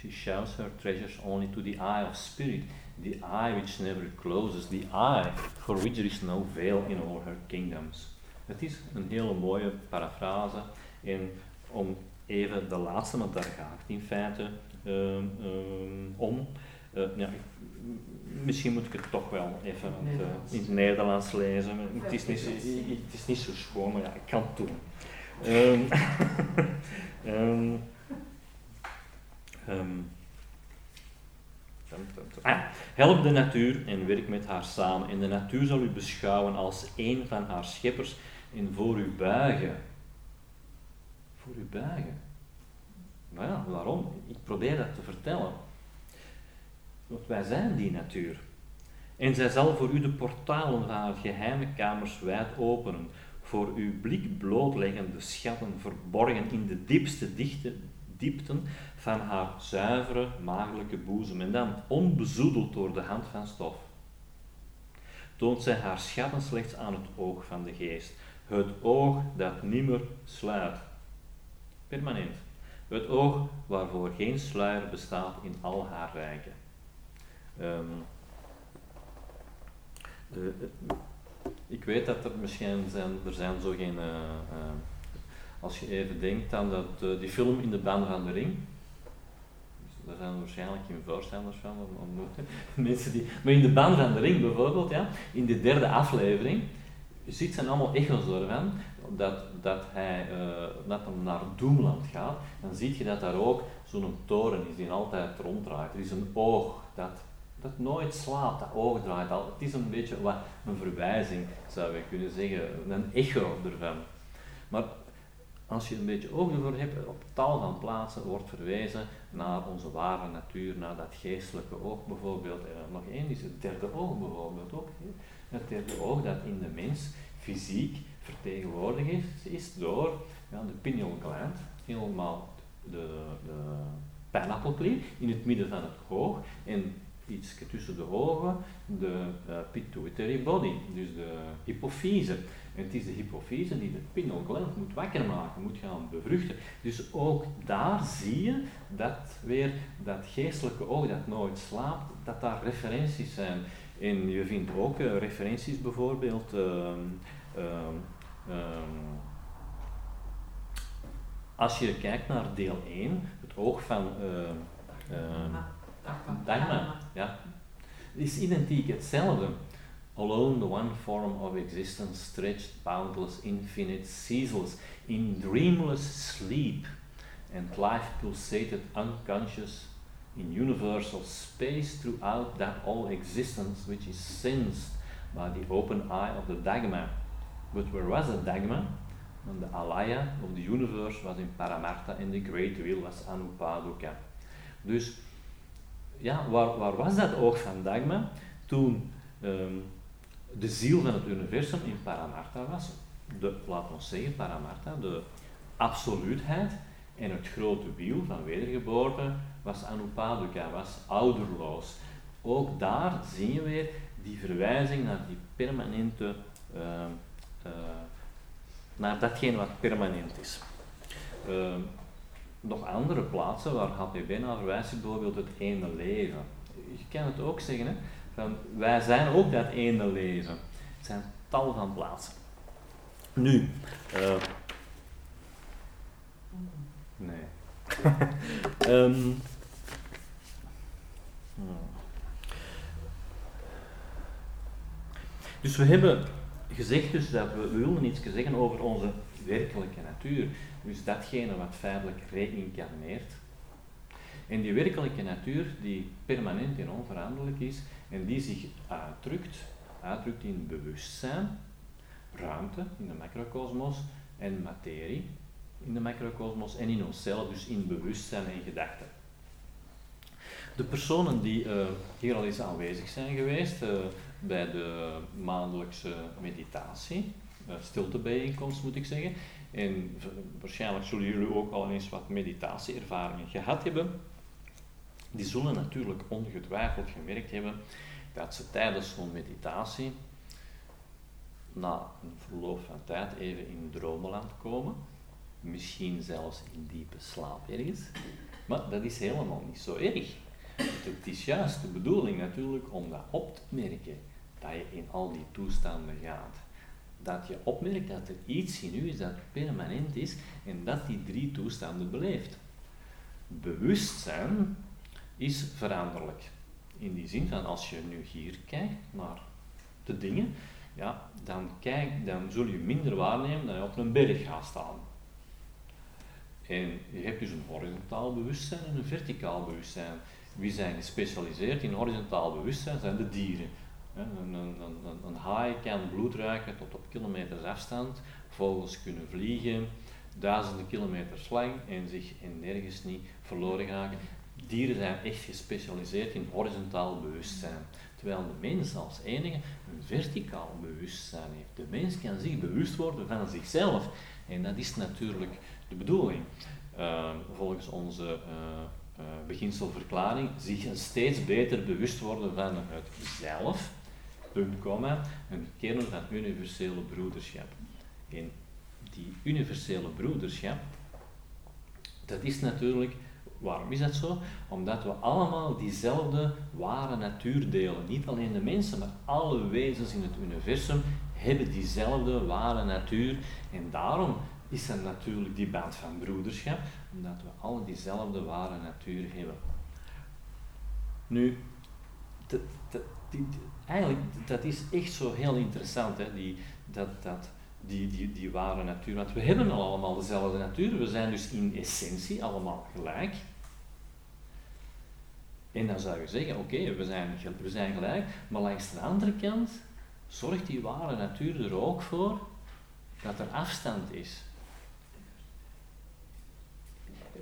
she shows her treasures only to the eye of spirit, the eye which never closes, the eye for which there is no veil in all her kingdoms. Het is een hele mooie parafrase en om even de laatste, want daar gaat het in feite uh, uh, om. Uh, ja, misschien moet ik het toch wel even uh, in het Nederlands lezen. Het is, niet, het is niet zo schoon, maar ja, ik kan het doen. Um, um, Ah, help de natuur en werk met haar samen. En de natuur zal u beschouwen als een van haar scheppers en voor u buigen. Voor u buigen. Nou ja, waarom? Ik probeer dat te vertellen. Want wij zijn die natuur. En zij zal voor u de portalen van haar geheime kamers wijd openen, voor uw blik blootleggen de schatten verborgen in de diepste dichte, diepten van haar zuivere, maagdelijke boezem, en dan onbezoedeld door de hand van stof. Toont zij haar schatten slechts aan het oog van de geest, het oog dat nimmer sluit. Permanent. Het oog waarvoor geen sluier bestaat in al haar rijken. Um, ik weet dat er misschien zijn, er zijn zo geen, uh, uh, als je even denkt aan dat, die film in de band van de ring, daar zijn waarschijnlijk geen voorstanders van, mensen die, maar in de band van de ring bijvoorbeeld, ja, in de derde aflevering, je ziet zijn allemaal echo's ervan, dat, dat hij dat hem naar Doemland gaat, dan zie je dat daar ook zo'n toren is die altijd ronddraait. Er is een oog dat dat nooit slaapt, dat oog draait al. Het is een beetje wat, een verwijzing, zou je kunnen zeggen, een echo ervan. Maar als je een beetje oog ervoor hebt, op tal van plaatsen wordt verwezen naar onze ware natuur, naar dat geestelijke oog bijvoorbeeld. Nog één is het derde oog bijvoorbeeld ook. Het derde oog dat in de mens fysiek vertegenwoordigd is, is door ja, de pineal gland, helemaal de, de pijnappelklier in het midden van het oog. En iets tussen de ogen, de uh, pituitary body, dus de hypofyse. En het is de hypofyse die de pineal gland moet wakker maken, moet gaan bevruchten. Dus ook daar zie je dat weer dat geestelijke oog dat nooit slaapt, dat daar referenties zijn. En je vindt ook uh, referenties bijvoorbeeld. Uh, als je kijkt naar deel 1, het oog van Dharma, ja. is identiek hetzelfde. Alone the one form of existence, stretched, boundless, infinite, ceaseless, in dreamless sleep, and life pulsated unconscious in universal space throughout that all existence which is sensed by the open eye of the Dagma. But where was the Dagma? And the Alaya of the universe was in Paramartha and the great wheel was Anupaduka. Dus ja, waar, waar was dat oog van Dagma toen um, de ziel van het universum in Paramartha was? De, laten we zeggen, Paramartha, de absoluutheid en het grote wiel van wedergeboorte was Anupaduka, was ouderloos. Ook daar zien je weer die verwijzing naar die permanente, uh, uh, naar datgene wat permanent is. Uh, nog andere plaatsen waar HPB naar verwijst, bijvoorbeeld het ene leven. Je kan het ook zeggen, hè, wij zijn ook dat ene leven. Het zijn tal van plaatsen. Nu, uh, nee. um, Dus we hebben gezegd dus dat we, we wilden iets zeggen over onze werkelijke natuur. Dus datgene wat feitelijk reïncarneert. En die werkelijke natuur die permanent en onveranderlijk is en die zich uitdrukt, uitdrukt in bewustzijn, ruimte in de macrocosmos en materie in de macrocosmos en in onszelf, dus in bewustzijn en gedachten. De personen die uh, hier al eens aanwezig zijn geweest uh, bij de maandelijkse meditatie, uh, stiltebijeenkomst moet ik zeggen, en waarschijnlijk zullen jullie ook al eens wat meditatieervaringen gehad hebben. Die zullen natuurlijk ongetwijfeld gemerkt hebben dat ze tijdens zo'n meditatie na een verloop van tijd even in dromenland komen. Misschien zelfs in diepe slaap ergens. Maar dat is helemaal niet zo erg. Het is juist de bedoeling natuurlijk om dat op te merken, dat je in al die toestanden gaat dat je opmerkt dat er iets in u is dat permanent is en dat die drie toestanden beleeft. Bewustzijn is veranderlijk. In die zin van als je nu hier kijkt naar de dingen, ja, dan, kijk, dan zul je minder waarnemen dan je op een berg gaat staan. En je hebt dus een horizontaal bewustzijn en een verticaal bewustzijn. Wie zijn gespecialiseerd in horizontaal bewustzijn zijn de dieren. Een, een, een, een haai kan bloed ruiken tot op kilometers afstand, vogels kunnen vliegen, duizenden kilometers lang en zich en nergens niet verloren raken. Dieren zijn echt gespecialiseerd in horizontaal bewustzijn. Terwijl de mens als enige een verticaal bewustzijn heeft. De mens kan zich bewust worden van zichzelf. En dat is natuurlijk de bedoeling. Uh, volgens onze uh, uh, beginselverklaring, zich steeds beter bewust worden van het zelf, punt, komma, een kern van universele broederschap. En die universele broederschap, dat is natuurlijk Waarom is dat zo? Omdat we allemaal diezelfde ware natuur delen. Niet alleen de mensen, maar alle wezens in het universum hebben diezelfde ware natuur. En daarom is er natuurlijk die band van broederschap, omdat we alle diezelfde ware natuur hebben. Nu, eigenlijk, dat is echt zo heel interessant, hè, die, dat, dat, die, die, die ware natuur. Want we hebben allemaal dezelfde natuur, we zijn dus in essentie allemaal gelijk. En dan zou je zeggen, oké, we, zijn, we zijn gelijk, maar langs de andere kant zorgt die ware natuur er ook voor dat er afstand is.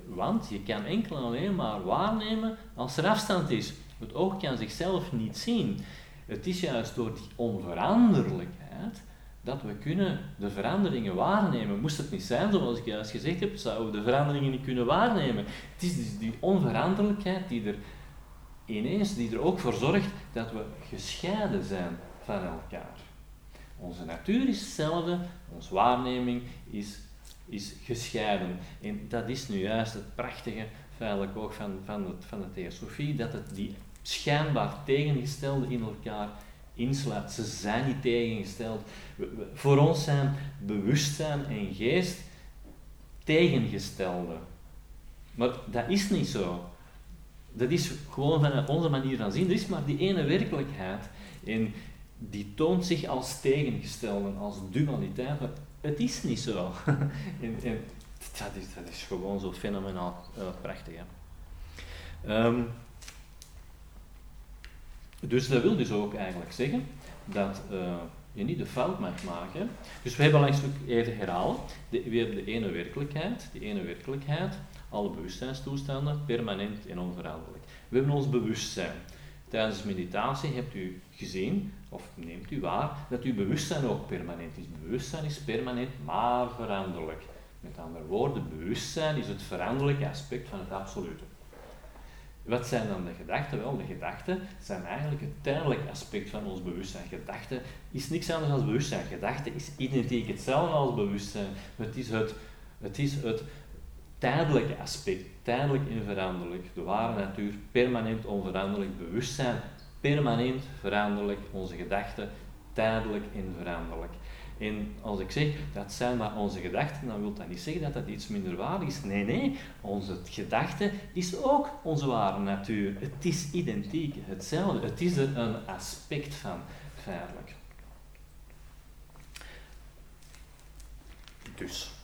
Want je kan enkel en alleen maar waarnemen als er afstand is. Het oog kan zichzelf niet zien. Het is juist door die onveranderlijkheid dat we kunnen de veranderingen waarnemen. Moest het niet zijn, zoals ik juist gezegd heb, zouden we de veranderingen niet kunnen waarnemen. Het is dus die onveranderlijkheid die er ineens die er ook voor zorgt dat we gescheiden zijn van elkaar. Onze natuur is hetzelfde, onze waarneming is, is gescheiden. En dat is nu juist het prachtige, feitelijk ook van, van, het, van de theosofie, dat het die schijnbaar tegengestelde in elkaar insluit. Ze zijn niet tegengesteld. voor ons zijn bewustzijn en geest tegengestelde. Maar dat is niet zo dat is gewoon van onze manier van zien. Er is maar die ene werkelijkheid. En die toont zich als tegengestelde, als dualiteit. Maar het is niet zo. dat, is, gewoon zo fenomenaal uh, prachtig. Hè? Ehm, dus dat wil dus ook eigenlijk zeggen dat uh, je niet de fout mag maken. Dus we hebben langs even herhalen. De, we hebben de ene werkelijkheid, die ene werkelijkheid alle bewustzijnstoestanden, permanent en onveranderlijk. We hebben ons bewustzijn. Tijdens meditatie hebt u gezien, of neemt u waar, dat uw bewustzijn ook permanent is. Bewustzijn is permanent, maar veranderlijk. Met andere woorden, bewustzijn is het veranderlijke aspect van het absolute. Wat zijn dan de gedachten? Wel, de gedachten zijn eigenlijk het tijdelijke aspect van ons bewustzijn. Gedachten is niks anders dan bewustzijn. Gedachte is identiek hetzelfde als bewustzijn. Het is het, het, is het tijdelijke aspect, tijdelijk en veranderlijk. De ware natuur, permanent onveranderlijk. Bewustzijn, permanent veranderlijk. Onze gedachten, tijdelijk en veranderlijk. En als ik zeg, dat zijn maar onze gedachten, dan wil dat niet zeggen dat dat iets minder waar is. Nee, nee, onze gedachte is ook onze ware natuur. Het is identiek, hetzelfde. Het is er een aspect van, feitelijk. Dus.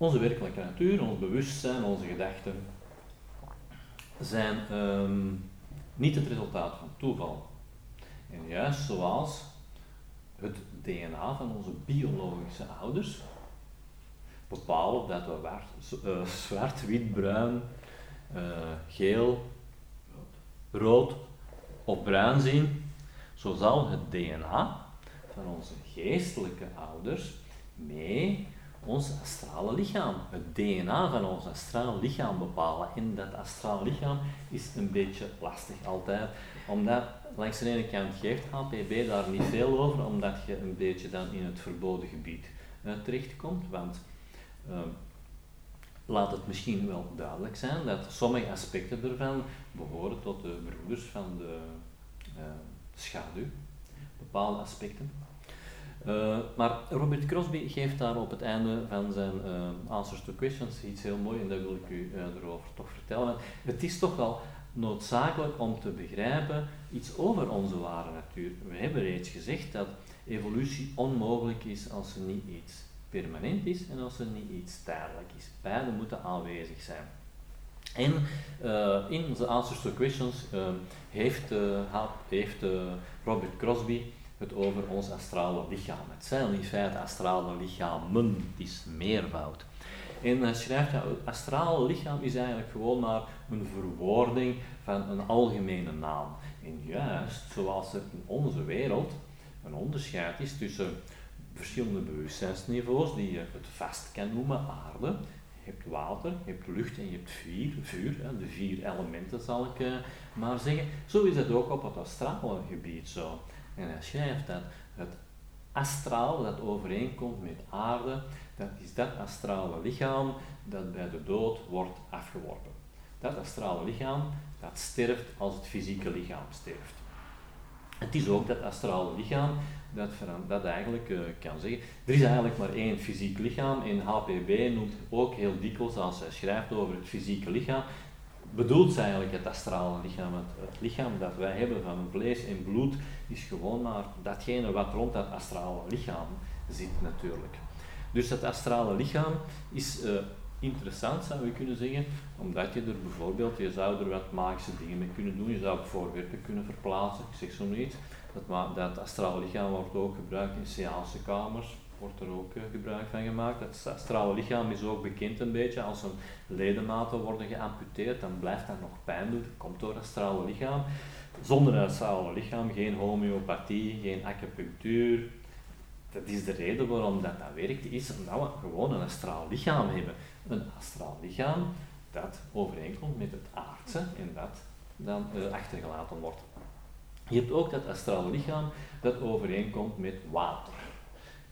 Onze werkelijke natuur, ons bewustzijn, onze gedachten zijn ehm, niet het resultaat van toeval. En juist zoals het DNA van onze biologische ouders bepalen dat we uh, zwart, wit, bruin, uh, geel, rood of bruin zien, zo zal het DNA van onze geestelijke ouders mee ons astrale lichaam, het DNA van ons astrale lichaam bepalen. En dat astrale lichaam is een beetje lastig altijd, omdat langs de ene kant geeft HPB daar niet veel over, omdat je een beetje dan in het verboden gebied uh, terechtkomt. Want uh, laat het misschien wel duidelijk zijn dat sommige aspecten ervan behoren tot de broeders van de uh, schaduw, bepaalde aspecten. Uh, maar Robert Crosby geeft daar op het einde van zijn uh, Answers to Questions iets heel moois en dat wil ik u uh, erover toch vertellen. Het is toch wel noodzakelijk om te begrijpen iets over onze ware natuur. We hebben reeds gezegd dat evolutie onmogelijk is als er niet iets permanent is en als er niet iets tijdelijk is. Beide moeten aanwezig zijn. En in onze Answers to Questions heeft, heeft Robert Crosby het over ons astrale lichaam. Het zijn in feite astrale lichamen, het is meervoud. En hij schrijft dat het astrale lichaam is eigenlijk gewoon maar een verwoording van een algemene naam. En juist zoals er in onze wereld een onderscheid is tussen verschillende bewustzijnsniveaus die je het vast kan noemen, aarde, je hebt water, je hebt lucht en je hebt vuur, vuur de vier elementen zal ik uh, maar zeggen. Zo is het ook op het astrale gebied zo. En hij schrijft dat het astraal dat overeenkomt met aarde, dat is dat astrale lichaam dat bij de dood wordt afgeworpen. Dat astrale lichaam dat sterft als het fysieke lichaam sterft. Het is ook dat astrale lichaam dat, dat eigenlijk uh, kan zeggen. Er is eigenlijk maar één fysiek lichaam en HPB noemt ook heel dikwijls als hij schrijft over het fysieke lichaam, bedoelt ze eigenlijk het astrale lichaam. Het, het, lichaam dat wij hebben van vlees en bloed is gewoon maar datgene wat rond dat astrale lichaam zit natuurlijk. Dus het astrale lichaam is uh, interessant, zou je kunnen zeggen, omdat je er bijvoorbeeld, je zou er wat magische dingen mee kunnen doen, je zou voorwerpen kunnen verplaatsen, ik zeg zo niet. Dat, dat astrale lichaam wordt ook gebruikt in seancekamers, wordt er ook uh, gebruik van gemaakt. Het astrale lichaam is ook bekend een beetje, als een ledematen worden geamputeerd, dan blijft dat nog pijn doen, dat komt door het astrale lichaam. Zonder het astrale lichaam geen homeopathie, geen acupunctuur, dat is de reden waarom dat, dat werkt, is omdat we gewoon een astraal lichaam hebben. Een astraal lichaam dat overeenkomt met het aardse en dat dan uh, achtergelaten wordt. Je hebt ook dat astrale lichaam dat overeenkomt met water.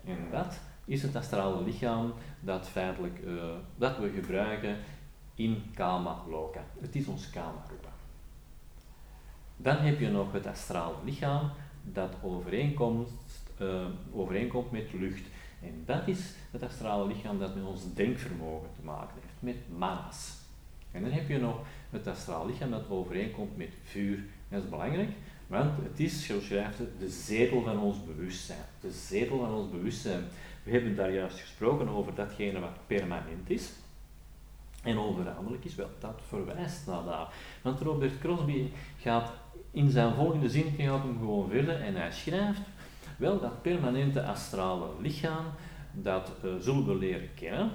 En dat is het astrale lichaam dat feitelijk uh, dat we gebruiken in kama loka. Het is ons kama rupa. Dan heb je nog het astrale lichaam dat overeenkomt uh, overeenkomt met lucht. En dat is het astrale lichaam dat met ons denkvermogen te maken heeft, met manas. En dan heb je nog het astrale lichaam dat overeenkomt met vuur. dat is belangrijk, want het is, zoals schrijft de zetel van ons bewustzijn. De zetel van ons bewustzijn. We hebben daar juist gesproken over datgene wat permanent is en onveranderlijk is. Wel, dat verwijst naar daar. Want Robert Crosby gaat in zijn volgende zin gaat hem gewoon verder en hij schrijft wel, dat permanente astrale lichaam, dat uh, zullen we leren kennen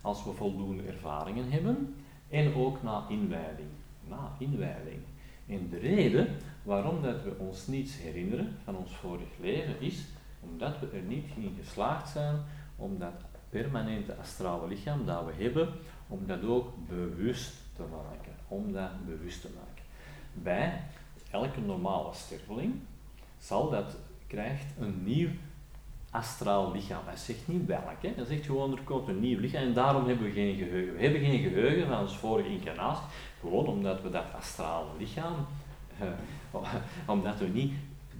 als we voldoende ervaringen hebben en ook na inwijding. Na inwijding. En de reden waarom dat we ons niets herinneren van ons vorig leven is omdat we er niet in geslaagd zijn om dat permanente astrale lichaam dat we hebben, om dat ook bewust te maken. Om dat bewust te maken. Bij elke normale sterveling zal dat krijgt een nieuw astraal lichaam. Hij zegt niet welk, hè. hij zegt gewoon er komt een nieuw lichaam en daarom hebben we geen geheugen. We hebben geen geheugen van ons vorige incarnatie, gewoon omdat we dat astrale lichaam, omdat we niet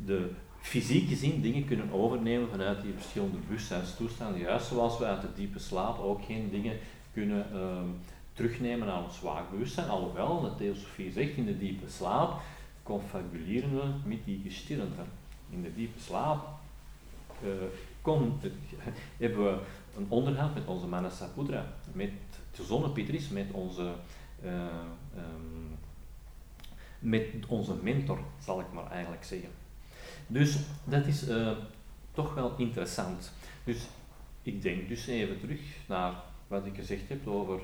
de fysiek gezien dingen kunnen overnemen vanuit die verschillende bewustzijnstoestanden, juist zoals we uit de diepe slaap ook geen dingen kunnen ehm, terugnemen aan ons zwaar bewustzijn, alhoewel, de theosofie zegt, in de diepe slaap confabuleren we met die gestirrenden in de diepe slaap, kom, hebben we een onderhoud met onze Manasapudra, met de zonnepitris, met onze, uh, um, met onze mentor, zal ik maar eigenlijk zeggen. Dus dat is uh, toch wel interessant. Dus ik denk dus even terug naar wat ik gezegd heb over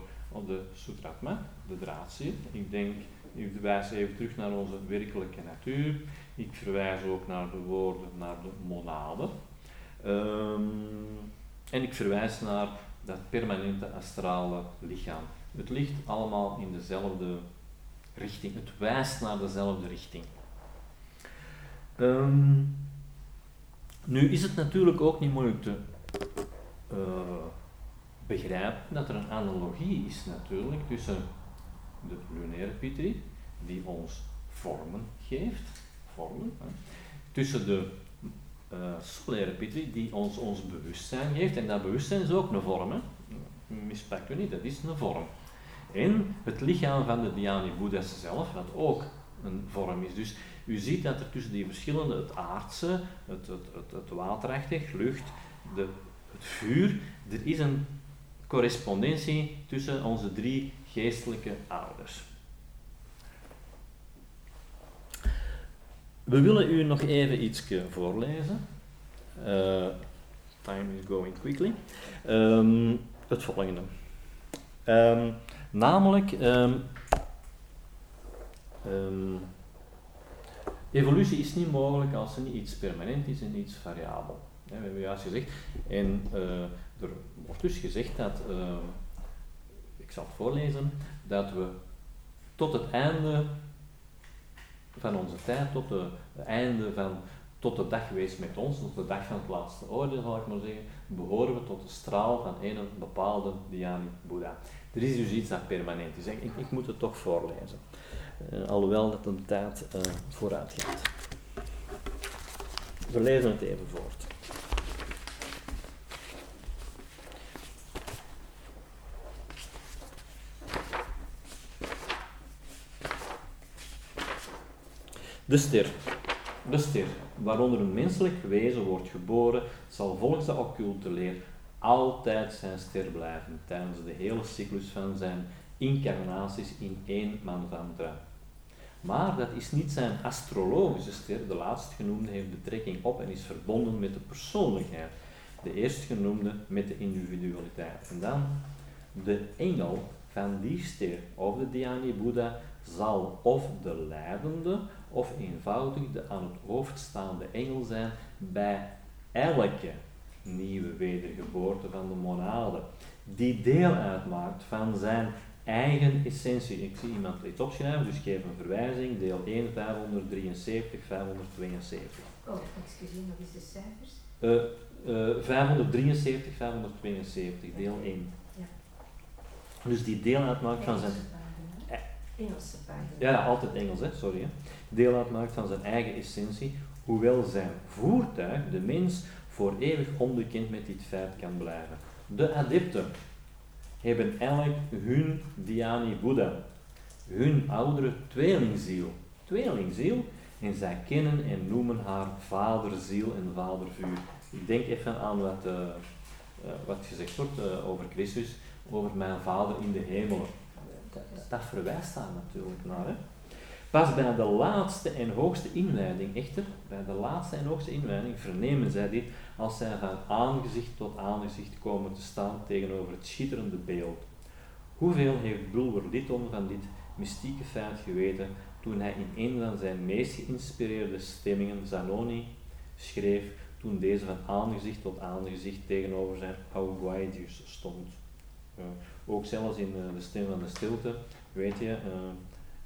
de Sutratma, de draadseer. Ik denk, ik wijs even terug naar onze werkelijke natuur. Ik verwijs ook naar de woorden, naar de monade. Um, en ik verwijs naar dat permanente astrale lichaam. Het ligt allemaal in dezelfde richting. Het wijst naar dezelfde richting. Um, nu is het natuurlijk ook niet moeilijk te uh, begrijpen dat er een analogie is natuurlijk tussen de lunaire pitri, die ons vormen geeft, vormen. Hè. Tussen de uh, solaire pitri die ons ons bewustzijn geeft, en dat bewustzijn is ook een vorm, hè. mispak u niet, dat is een vorm. En het lichaam van de Dhyani Boeddha's zelf, wat ook een vorm is. Dus u ziet dat er tussen die verschillende, het aardse, het, het, het, waterachtig, lucht, de, het vuur, er is een correspondentie tussen onze drie geestelijke ouders. we willen u nog even iets voorlezen. Uh, time is going quickly. Um, het volgende. Um, namelijk, um, evolutie is niet mogelijk als er niet iets permanent is en iets variabel. we hebben juist gezegd. En uh, er wordt dus gezegd dat, ik zal het voorlezen, dat we tot het einde van onze tijd, tot het einde van tot de dag geweest met ons, tot de dag van het laatste oordeel zal ik maar zeggen, behoren we tot de straal van een bepaalde Dhyani Boeddha. Er is dus iets dat permanent is. Ik, ik moet het toch voorlezen. Uh, alhoewel dat een tijd uh, vooruit gaat. We lezen het even voort. De ster. De ster, waaronder een menselijk wezen wordt geboren, zal volgens de occulte leer altijd zijn ster blijven tijdens de hele cyclus van zijn incarnaties in één man van mantra. Maar dat is niet zijn astrologische ster, de laatstgenoemde heeft betrekking op en is verbonden met de persoonlijkheid, de eerstgenoemde met de individualiteit. En dan de engel van die ster, of de Dhyani Buddha, zal of de leidende of eenvoudig de aan het hoofd staande engel zijn bij elke nieuwe wedergeboorte van de monade, die deel uitmaakt van zijn eigen essentie. Ik zie iemand iets opschrijven, dus ik geef een verwijzing, deel 1, 573, 572. Oh, excuseer, nog eens de cijfers? Uh, uh, 573, 572, deel 1. Ja. Dus die deel uitmaakt van zijn... Engelse pagina. Ja, altijd Engels, hè, sorry. Hè. Deel uitmaakt van zijn eigen essentie, hoewel zijn voertuig, de mens, voor eeuwig onbekend met dit feit kan blijven. De adepten hebben elk hun Dhyani Buddha, hun oudere tweelingziel. Tweelingziel, en zij kennen en noemen haar vaderziel en vadervuur. Ik denk even aan wat, uh, uh, wat gezegd wordt uh, over Christus, over mijn vader in de hemelen dat, verwijst daar natuurlijk naar. Pas bij de laatste en hoogste inleiding, echter, bij de laatste en hoogste inleiding, vernemen zij dit als zij van aangezicht tot aangezicht komen te staan tegenover het schitterende beeld. Hoeveel heeft Bulwer Lytton van dit mystieke feit geweten toen hij in een van zijn meest geïnspireerde stemmingen, Zanoni, schreef toen deze van aangezicht tot aangezicht tegenover zijn Pauguaidius stond. Uh, ook zelfs in uh, de stem van de stilte, weet je,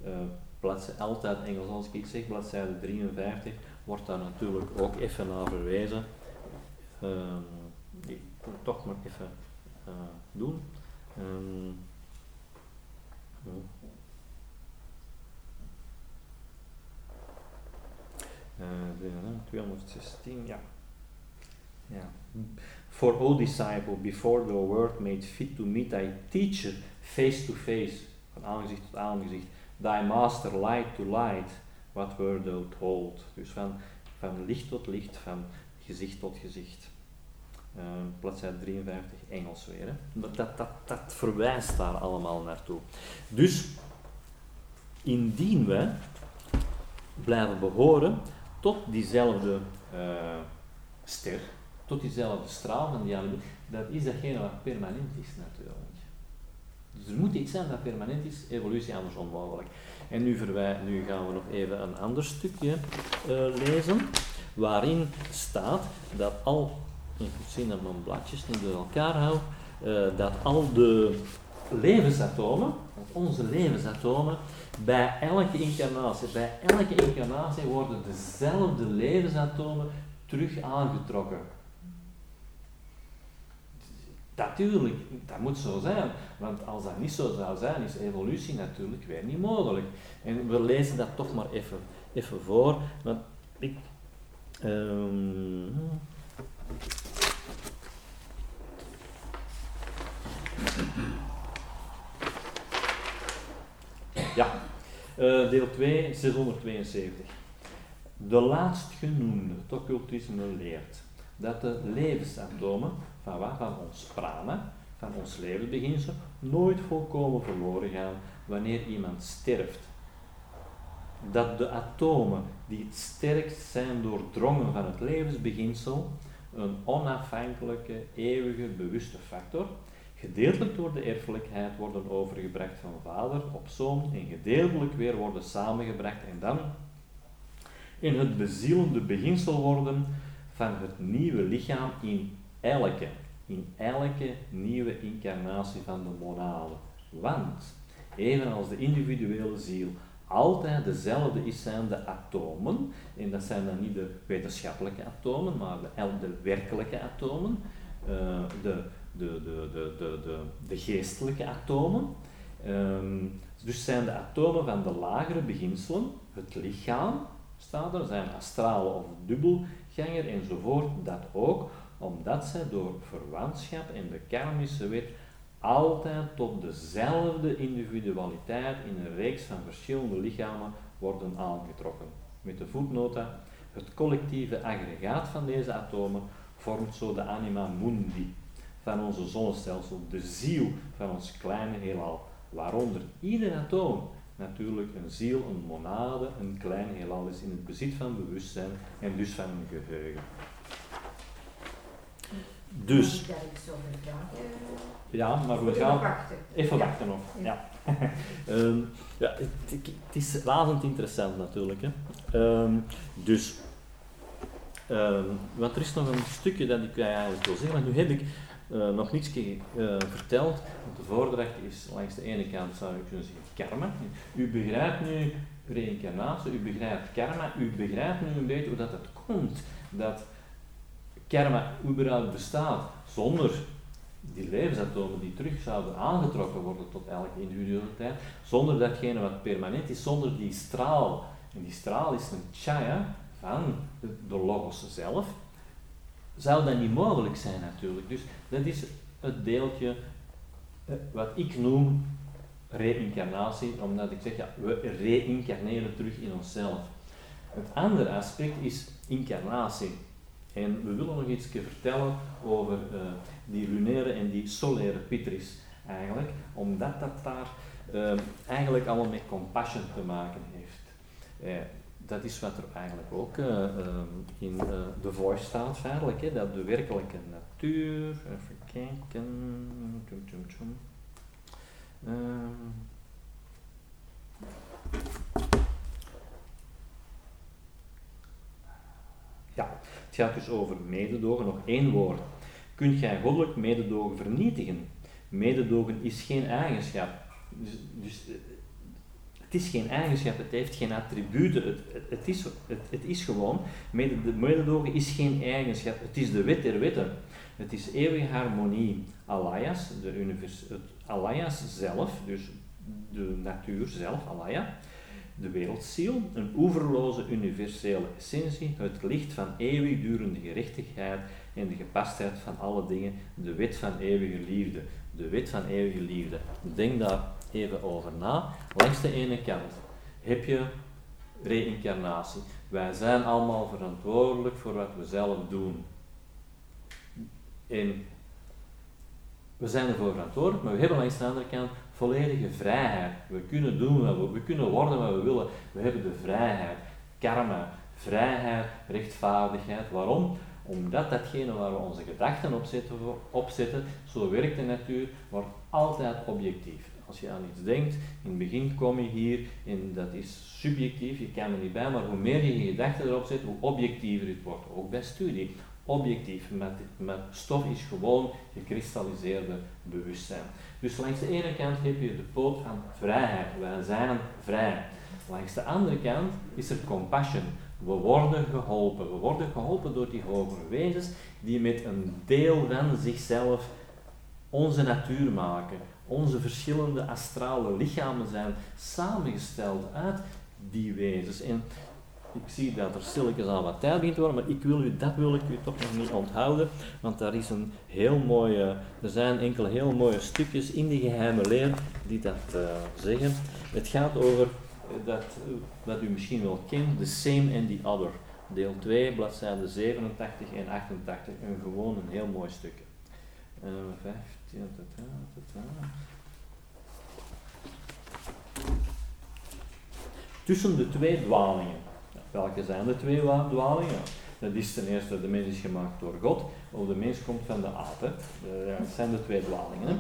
uh, bladzijde, altijd Engels als ik iets zeg, bladzijde 53, wordt daar natuurlijk ook even naar verwezen. Ehm, ik moet toch maar even doen. Um, uh, 216, ja. ja. For, O disciple, before the word made fit to meet thy teacher face to face, van aangezicht tot aangezicht, thy master light to light, what were thou told? Dus van, van licht tot licht, van gezicht tot gezicht. Uh, bladzijde 53, Engels weer. Hè. Dat, dat, dat, verwijst daar allemaal naartoe. Dus, indien we blijven behoren tot diezelfde uh, ster, tot diezelfde straal van die dat is datgene wat permanent is natuurlijk. Dus er moet iets zijn dat permanent is, evolutie anders onmogelijk. En nu, verwij, nu gaan we nog even een ander stukje uh, lezen, waarin staat dat al, ik moet zien dat mijn bladjes niet door elkaar hou, uh, dat al de levensatomen, onze levensatomen, bij elke incarnatie, bij elke incarnatie worden dezelfde levensatomen terug aangetrokken. Natuurlijk, dat moet zo zijn, want als dat niet zo zou zijn, is evolutie natuurlijk weer niet mogelijk. En we lezen dat toch maar even, even voor, want ik. Um, ja, uh, deel 2, 672. De laatstgenoemde, het occultisme leert dat de levensatomen van wat? Van ons prana, van ons levensbeginsel, nooit volkomen verloren gaan wanneer iemand sterft. dat de atomen die het sterkst zijn doordrongen van het levensbeginsel, een onafhankelijke, eeuwige, bewuste factor, gedeeltelijk door de erfelijkheid worden overgebracht van vader op zoon en gedeeltelijk weer worden samengebracht en dan in het bezielende beginsel worden van het nieuwe lichaam in elke, in elke nieuwe incarnatie van de monade. Want, evenals de individuele ziel altijd dezelfde is, zijn de atomen, en dat zijn dan niet de wetenschappelijke atomen, maar de, werkelijke atomen, uh, de, de, de, de, de, de, geestelijke atomen. Um, dus zijn de atomen van de lagere beginselen, het lichaam, staat er, zijn astrale of dubbelganger enzovoort, dat ook, omdat zij door verwantschap en de karmische wet altijd tot dezelfde individualiteit in een reeks van verschillende lichamen worden aangetrokken. Met de voetnota, het collectieve aggregaat van deze atomen vormt zo de anima mundi van onze zonnestelsel, de ziel van ons kleine heelal, waaronder ieder atoom natuurlijk een ziel, een monade, een klein heelal is in het bezit van bewustzijn en dus van een geheugen. Dus. Ja, maar we gaan. Even wachten nog. Ja. um, ja, het, het, is razend interessant natuurlijk. Hè. Um, dus. Um, want er is nog een stukje dat ik eigenlijk wil zeggen, want nu heb ik uh, nog niets uh, verteld. Want de voordracht is langs de ene kant, zou ik kunnen zeggen, karma. U begrijpt nu reïncarnatie, u begrijpt karma, u begrijpt nu een beetje hoe dat het komt dat karma überhaupt bestaat zonder die levensatomen die terug zouden aangetrokken worden tot elke individualiteit, zonder datgene wat permanent is, zonder die straal. En die straal is een chaya van de logos zelf, zou dat niet mogelijk zijn natuurlijk. Dus dat is het deeltje eh, wat ik noem reïncarnatie, omdat ik zeg, ja, we reïncarneren terug in onszelf. Het andere aspect is incarnatie. En we willen nog iets vertellen over uh, die lunaire en die solaire pitris eigenlijk, omdat dat daar uh, eigenlijk allemaal met compassion te maken heeft. Uh, dat is wat er eigenlijk ook in The Voice staat feitelijk, hè, dat de werkelijke natuur, even kijken. Uh, ja, het gaat dus over mededogen, nog één woord. Kunt jij goddelijk mededogen vernietigen? Mededogen is geen eigenschap. Dus, dus het is geen eigenschap, het heeft geen attributen, het, het, is, het, het is gewoon, mededogen is geen eigenschap, het is de wet der wetten. Het is eeuwige harmonie. Alayas, de univers, het Alayas zelf, dus de natuur zelf, Alaya, de wereldziel, een oeverloze universele essentie, het licht van eeuwigdurende gerechtigheid en de gepastheid van alle dingen, de wet van eeuwige liefde. De wet van eeuwige liefde. Denk daar even over na. Langs de ene kant heb je reïncarnatie. Wij zijn allemaal verantwoordelijk voor wat we zelf doen. En we zijn ervoor verantwoordelijk, maar we hebben langs de andere kant volledige vrijheid. We kunnen doen wat we, we kunnen worden wat we willen. We hebben de vrijheid, karma, vrijheid, rechtvaardigheid. Waarom? Omdat datgene waar we onze gedachten op zetten, op zetten zo werkt de natuur, wordt altijd objectief. Als je aan iets denkt, in het begin kom je hier en dat is subjectief, je kan er niet bij, maar hoe meer je je gedachten erop zet, hoe objectiever het wordt. Ook bij studie. Objectief, met, met stof is gewoon gekristalliseerde bewustzijn. Dus langs de ene kant heb je de poot van vrijheid, wij zijn vrij. Langs de andere kant is er compassion. We worden geholpen. We worden geholpen door die hogere wezens die met een deel van zichzelf onze natuur maken onze verschillende astrale lichamen zijn samengesteld uit die wezens. En ik zie dat er stilletjes aan wat tijd begint te worden, maar ik wil u, dat wil ik u toch nog niet onthouden, want daar is een heel mooie, er zijn enkele heel mooie stukjes in die geheime leer die dat uh, zeggen. Het gaat over dat, wat u misschien wel kent, the same and the other. Deel 2, bladzijde 87 en 88, een gewoon een heel mooi stuk. Uh, 15, tussen de twee dwalingen. Welke zijn de twee dwalingen? Dat is ten eerste, de mens is gemaakt door God, of de mens komt van de. Hè. Dat zijn de twee dwalingen. Hè.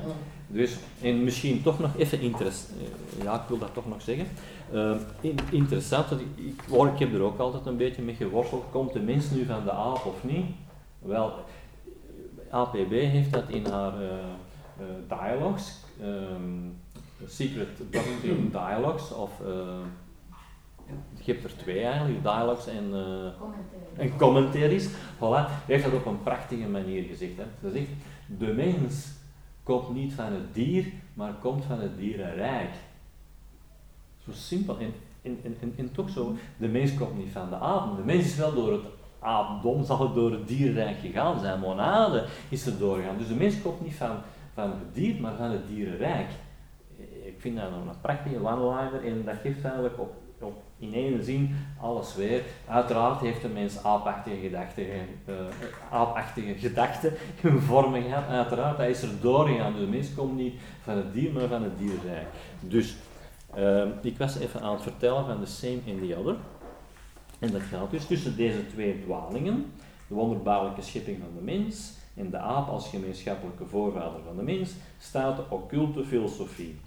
Dus, en misschien toch nog even interessant, eh, ja, ik wil dat toch nog zeggen. Uh, interessant, ik, ik, heb er ook altijd een beetje mee geworsteld. Komt de mens nu van de aap of niet? Wel, APB heeft dat in haar dialogues, um, Secret Doctrine Dialogues, of je hebt er twee eigenlijk, dialogues en, uh, en commentaries. Voilà, heeft dat op een prachtige manier gezegd. Hè. Ze zegt, de mens komt niet van het dier, maar komt van het dierenrijk. Zo simpel en, en, en, en, toch zo. De mens komt niet van de apen. De mens is wel door het aapdom, zal het door het dierenrijk gegaan zijn. Monade is er doorgegaan. Dus de mens komt niet van, van het dier, maar van het dierenrijk. Ik vind dat een prachtige one-liner en dat geeft eigenlijk op, in één zin alles weer. Uiteraard heeft de mens aapachtige gedachten, uh, aapachtige gedachten in vormen gehad. Uiteraard, hij is er doorgegaan. De mens komt niet van het dier, maar van het dierrijk. Dus uh, ik was even aan het vertellen van de same and the other. En dat gaat dus tussen deze twee dwalingen, de wonderbaarlijke schepping van de mens en de aap als gemeenschappelijke voorvader van de mens, staat de occulte filosofie.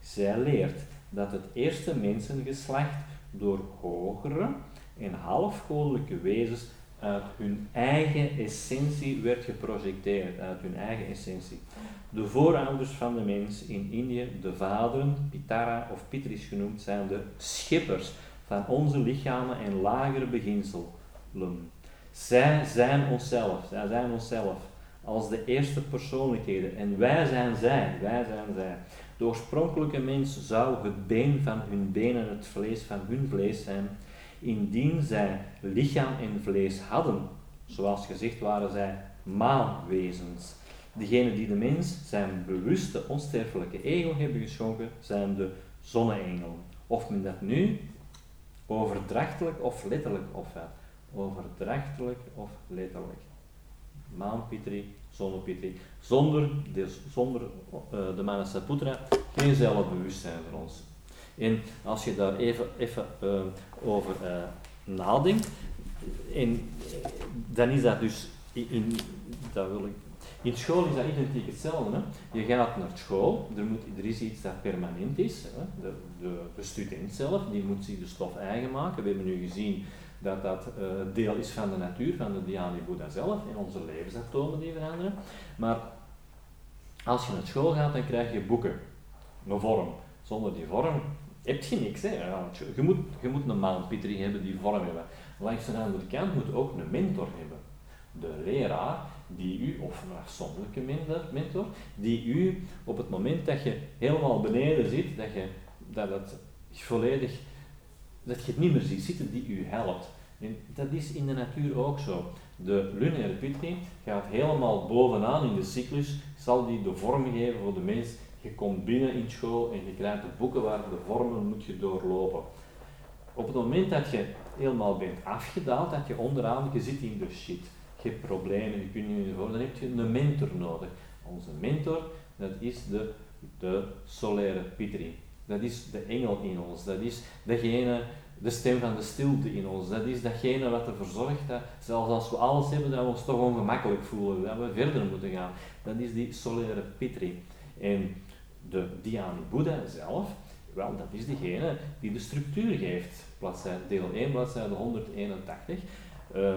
Zij leert dat het eerste mensengeslacht door hogere en halfgoddelijke wezens uit hun eigen essentie werd geprojecteerd, uit hun eigen essentie. De voorouders van de mens in Indië, de vaderen, Pitara of Pitris genoemd, zijn de schippers van onze lichamen en lagere beginselen. Zij zijn onszelf, zij zijn onszelf als de eerste persoonlijkheden en wij zijn zij, wij zijn zij. De oorspronkelijke mens zou het been van hun benen het vlees van hun vlees zijn, indien zij lichaam en vlees hadden. Zoals gezegd waren zij maanwezens. Degenen die de mens zijn bewuste onsterfelijke ego hebben geschonken, zijn de zonneengelen. Of men dat nu overdrachtelijk of letterlijk opvat. Overdrachtelijk of letterlijk. Zonnepitri. Zonder, dus zonder uh, de Manasaputra geen zelfbewustzijn voor ons. En als je daar even, even uh, over uh, nadenkt, en, dan is dat dus in, dat wil ik, in school is dat identiek hetzelfde. Hè? Je gaat naar school, er, moet, er is iets dat permanent is. Hè? De, de, de student zelf, die moet zich de stof eigen maken. We hebben nu gezien dat dat uh, deel is van de natuur, van de Dhyani Buddha zelf, in onze levensatomen die veranderen. Maar als je naar school gaat, dan krijg je boeken, een vorm. Zonder die vorm heb je niks. Hè. Je, moet, je moet een maanpitri hebben die vorm hebben. Langs de andere kant moet ook een mentor hebben. De leraar die u, of een afzonderlijke mentor, die u op het moment dat je helemaal beneden zit, dat je dat het volledig dat je het niet meer ziet zitten die u helpt. En dat is in de natuur ook zo. De lunaire pitri gaat helemaal bovenaan in de cyclus, zal die de vorm geven voor de mens. Je komt binnen in school en je krijgt de boeken waar de vormen moet je doorlopen. Op het moment dat je helemaal bent afgedaald, dat je onderaan, je zit in de shit. Je hebt problemen, je kunt niet meer dan heb je een mentor nodig. Onze mentor, dat is de, de solaire pitri. Dat is de engel in ons. Dat is degene, de stem van de stilte in ons. Dat is datgene wat ervoor zorgt dat, zelfs als we alles hebben, dat we ons toch ongemakkelijk voelen, dat we verder moeten gaan. Dat is die solaire pitri. En de Dhyani Buddha zelf, wel, dat is degene die de structuur geeft. Bladzijde, deel 1, bladzijde 181. Uh,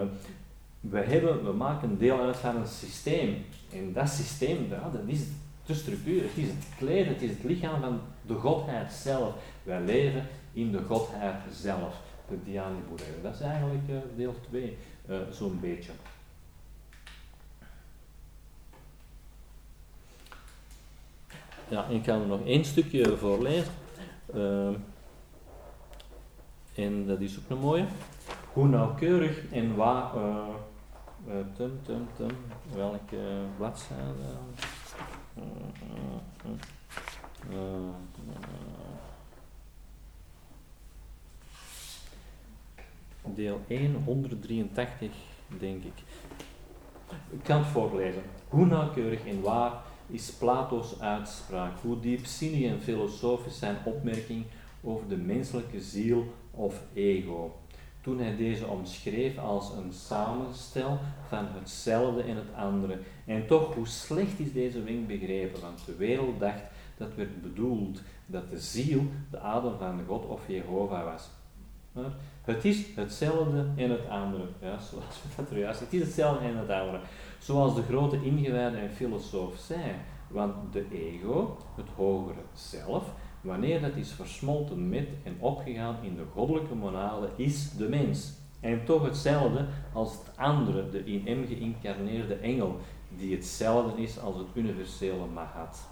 we, hebben, we maken deel uit van een systeem. En dat systeem, ja, dat is structuur, het is het kleed, het is het lichaam van de Godheid zelf. Wij leven in de Godheid zelf, de Dhyani Buddha. Dat is eigenlijk uh, deel 2, uh, eh, zo'n beetje. Ja, ik ga er nog één stukje voorlezen. Uh, en dat is ook een mooie. Hoe nauwkeurig en waar. Uh, tum, tum, tum, welke bladzijde? Deel 1, 183, denk ik. Ik kan het voorlezen. Hoe nauwkeurig en waar is Plato's uitspraak? Hoe diepzinnig en filosofisch zijn opmerking over de menselijke ziel of ego. Toen hij deze omschreef als een samenstel van hetzelfde en het andere. En toch, hoe slecht is deze wing begrepen? Want de wereld dacht dat werd bedoeld dat de ziel de adem van God of Jehovah was. Het is hetzelfde en het andere. Ja, zoals we dat juist Het is hetzelfde en het andere. Zoals de grote ingewijde en filosoof zei. Want de ego, het hogere zelf, wanneer dat is versmolten met en opgegaan in de goddelijke monade, is de mens. En toch hetzelfde als het andere, de in hem geïncarneerde engel, die hetzelfde is als het universele Mahat.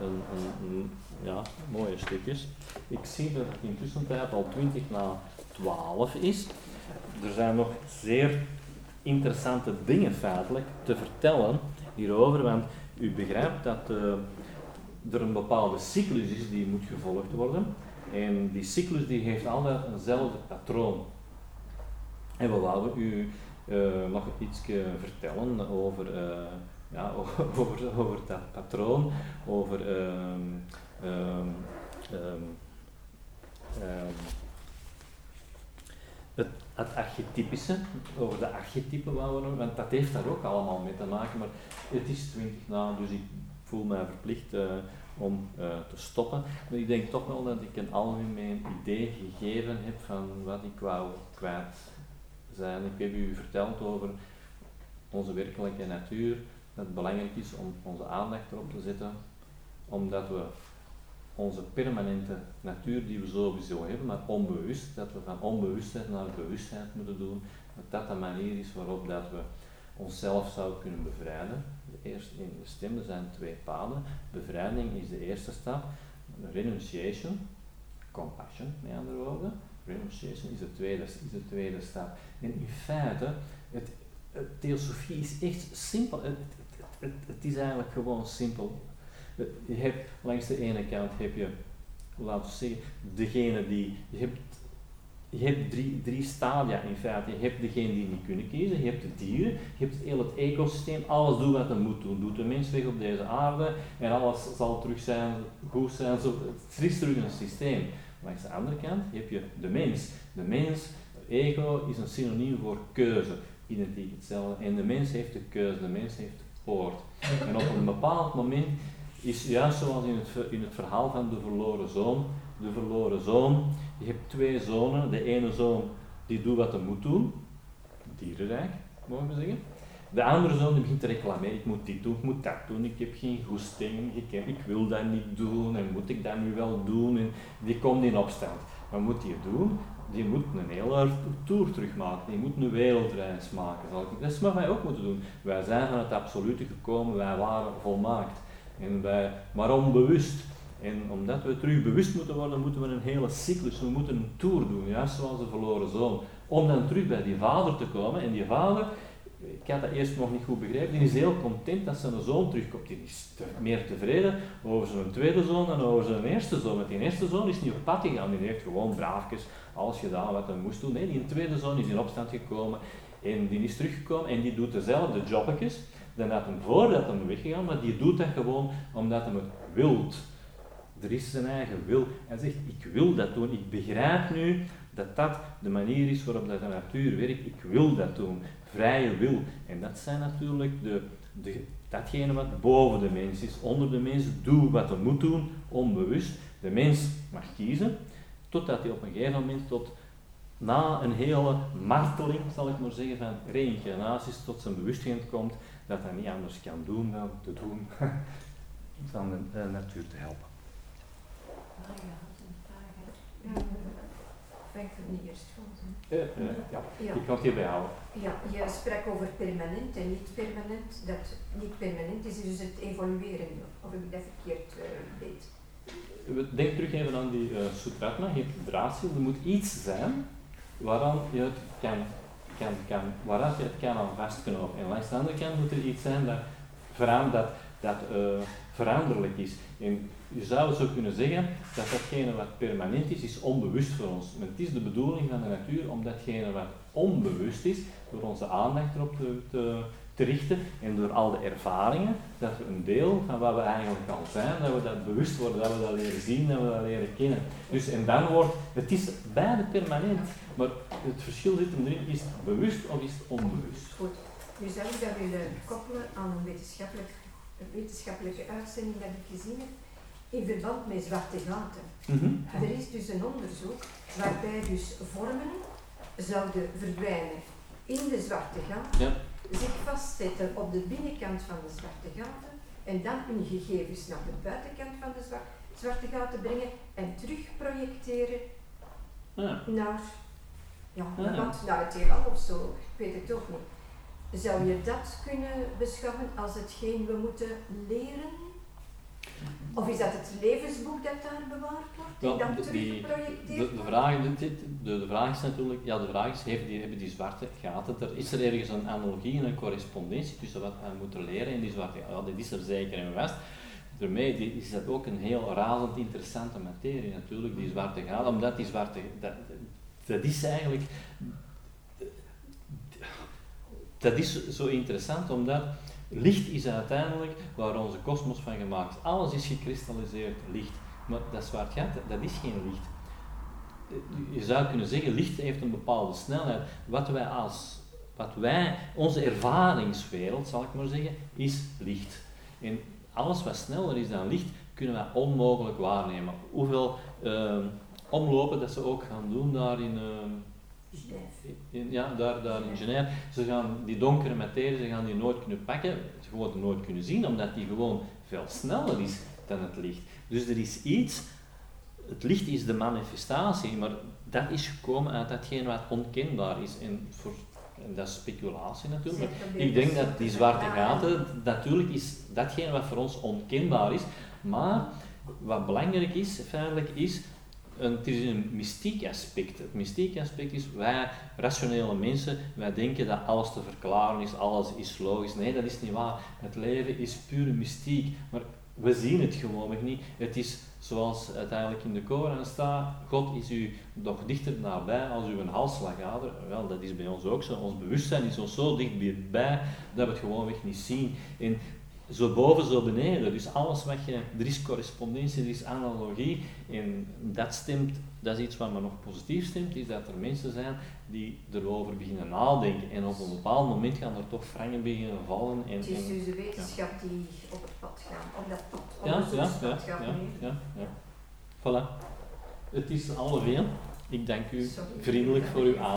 Een, een, ja, mooie stukjes. Ik zie dat het intussen tijd al 20 na 12 is. Er zijn nog zeer interessante dingen feitelijk te vertellen hierover, want u begrijpt dat uh, er een bepaalde cyclus is die moet gevolgd worden. En die cyclus die heeft altijd eenzelfde patroon. En we wouden u uh, nog iets vertellen over, uh, ja, over, over dat patroon, over um, um, um, het, het archetypische, over de archetypen wouden we, want dat heeft daar ook allemaal mee te maken, maar het is 20 na, dus ik voel mij verplicht uh, om uh, te stoppen. Maar ik denk toch wel dat ik een algemeen idee gegeven heb van wat ik wou kwijt zijn. Ik heb u verteld over onze werkelijke natuur, dat het belangrijk is om onze aandacht erop te zetten, omdat we onze permanente natuur die we sowieso hebben, maar onbewust, dat we van onbewustheid naar bewustheid moeten doen, dat dat de manier is waarop dat we onszelf zouden kunnen bevrijden. De eerste in de stem, er zijn twee paden. Bevrijding is de eerste stap. Renunciation, compassion, met andere woorden. Renunciation is de tweede, is de tweede stap. En in feite, het, het theosofie is echt simpel. Het, het, het, is eigenlijk gewoon simpel. Je hebt langs de ene kant heb je, laten we zeggen, degene die, je hebt je hebt drie, drie stadia in feite. Je hebt degene die niet kunnen kiezen, je hebt de dieren, je hebt heel het ecosysteem, alles doet wat het moet doen. Doet de mens weg op deze aarde en alles zal terug zijn, goed zijn, zo, het is terug een systeem. Langs de andere kant heb je de mens. De mens, ego, is een synoniem voor keuze, identiek hetzelfde. En de mens heeft de keuze, de mens heeft de poort. En op een bepaald moment is juist zoals in het, in het verhaal van de verloren zoon, de verloren zoon. Je hebt twee zonen. De ene zoon die doet wat hij moet doen, dierenrijk, mogen we zeggen. De andere zoon die begint te reclameren, ik moet dit doen, ik moet dat doen, ik heb geen goesting, ik, ik wil dat niet doen en moet ik dat nu wel doen. En die komt in opstand. Wat moet die doen? Die moet een hele tour terugmaken, die moet een wereldreis maken. Dat is wat wij ook moeten doen. Wij zijn van het absolute gekomen, wij waren volmaakt. En wij, maar onbewust en omdat we terug bewust moeten worden, moeten we een hele cyclus, we moeten een tour doen, juist zoals de verloren zoon. Om dan terug bij die vader te komen. En die vader, ik had dat eerst nog niet goed begrepen, die is heel content dat zijn zoon terugkomt. Die is meer tevreden over zijn tweede zoon dan over zijn eerste zoon. Want die eerste zoon is niet op pad gegaan, die heeft gewoon braafjes alles gedaan wat hij moest doen. Nee, die tweede zoon is in opstand gekomen en die is teruggekomen en die doet dezelfde jobbetjes dan had hem voordat hij weggegaan, maar die doet dat gewoon omdat hij het wilt. Er is zijn eigen wil. Hij zegt, ik wil dat doen. Ik begrijp nu dat dat de manier is waarop de natuur werkt. Ik wil dat doen. Vrije wil. En dat zijn natuurlijk de, de, datgene wat boven de mens is. Onder de mens, doe wat hij moet doen, onbewust. De mens mag kiezen, totdat hij op een gegeven moment tot na een hele marteling, zal ik maar zeggen, van reïncarnaties tot zijn bewustzijn komt, dat hij niet anders kan doen dan te doen van de natuur te helpen. Ja, ja. ja, ik kan het hierbij houden. Ja, je sprak over permanent en niet permanent. Dat niet permanent is dus het evolueren, of ik dat verkeerd uh, weet. Denk terug even aan die uh, Sutratma, je hebt draadsiel, er moet iets zijn waaraan je het kan, kan, kan, waaraan je het kan aan vastknopen. En langs de andere kant moet er iets zijn dat, dat, dat uh, veranderlijk is. En je zou zo kunnen zeggen dat datgene wat permanent is, is onbewust voor ons. Maar het is de bedoeling van de natuur om datgene wat onbewust is, door onze aandacht erop te, te, te richten en door al de ervaringen, dat we een deel van wat we eigenlijk al zijn, dat we dat bewust worden, dat we dat leren zien, dat we dat leren kennen. Dus en dan wordt, het is beide permanent, maar het verschil zit erin, is het bewust of is het onbewust? Goed. Nu zou ik dat willen koppelen aan een, wetenschappelijk, een wetenschappelijke uitzending dat ik gezien heb in verband met zwarte gaten. Mhm. Er is dus een onderzoek waarbij dus vormen zouden verdwijnen in de zwarte gaten, Ja. zich vastzetten op de binnenkant van de zwarte gaten en dan hun gegevens naar de buitenkant van de zwa- zwarte gaten brengen en terug projecteren Ja. naar, ja, naar wat, naar het heelal of zo, ik weet het ook niet. Zou je dat kunnen beschouwen als hetgeen we moeten leren? Of is dat het levensboek dat daar bewaard wordt Wel, dan de- die- teruggeprojecteerd De, vraag, de, de, vraag is natuurlijk, ja de vraag is, hebben die, hebben die zwarte gaten, er, is er ergens een analogie en een correspondentie tussen wat we moeten leren en die zwarte gaten? Ja, dat is er zeker en vast. Daarmee die- is dat ook een heel razend interessante materie natuurlijk, die zwarte gaten, omdat die zwarte, dat, dat is eigenlijk, dat is zo interessant omdat licht is uiteindelijk waar onze kosmos van gemaakt is. Alles is gekristalliseerd licht. Maar dat zwart dat is geen licht. Je zou kunnen zeggen, licht heeft een bepaalde snelheid. Wat wij als, wat wij, onze ervaringswereld, zal ik maar zeggen, is licht. En alles wat sneller is dan licht, kunnen wij onmogelijk waarnemen. Hoeveel ehm, omlopen dat ze ook gaan doen daar in, ehm, in, ja, daar, daar in Genève. Ze gaan die donkere materie, ze gaan die nooit kunnen pakken, ze gewoon nooit kunnen zien, omdat die gewoon veel sneller is dan het licht. Dus er is iets, het licht is de manifestatie, maar dat is gekomen uit datgene wat onkenbaar is. En, voor, en dat is speculatie natuurlijk. maar ik denk dat die zwarte gaten, natuurlijk is datgene wat voor ons onkenbaar is, maar wat belangrijk is, feitelijk is, een, het is een mystiek aspect. Het mystiek aspect is, wij rationele mensen, wij denken dat alles te verklaren is, alles is logisch. Nee, dat is niet waar. Het leven is pure mystiek, maar we zien het gewoon niet. Het is zoals uiteindelijk in de Koran staat, God is u nog dichter nabij als uw halsslagader. Wel, dat is bij ons ook zo. Ons bewustzijn is ons zo dichtbij dat we het gewoonweg niet zien. En zo boven, zo beneden. Dus alles wat je, er is correspondentie, er is analogie. En dat stemt, dat is iets wat me nog positief stemt, is dat er mensen zijn die erover beginnen nadenken. En op een bepaald moment gaan er toch frangen beginnen vallen. En, Het is dus de wetenschap die op het pad gaat, op dat pad, ja, ja, ja, onderzoekspad ja, gaat ja, ja, ja. Voilà. Het is alle veel. Ik dank u Sorry. vriendelijk voor uw aandacht.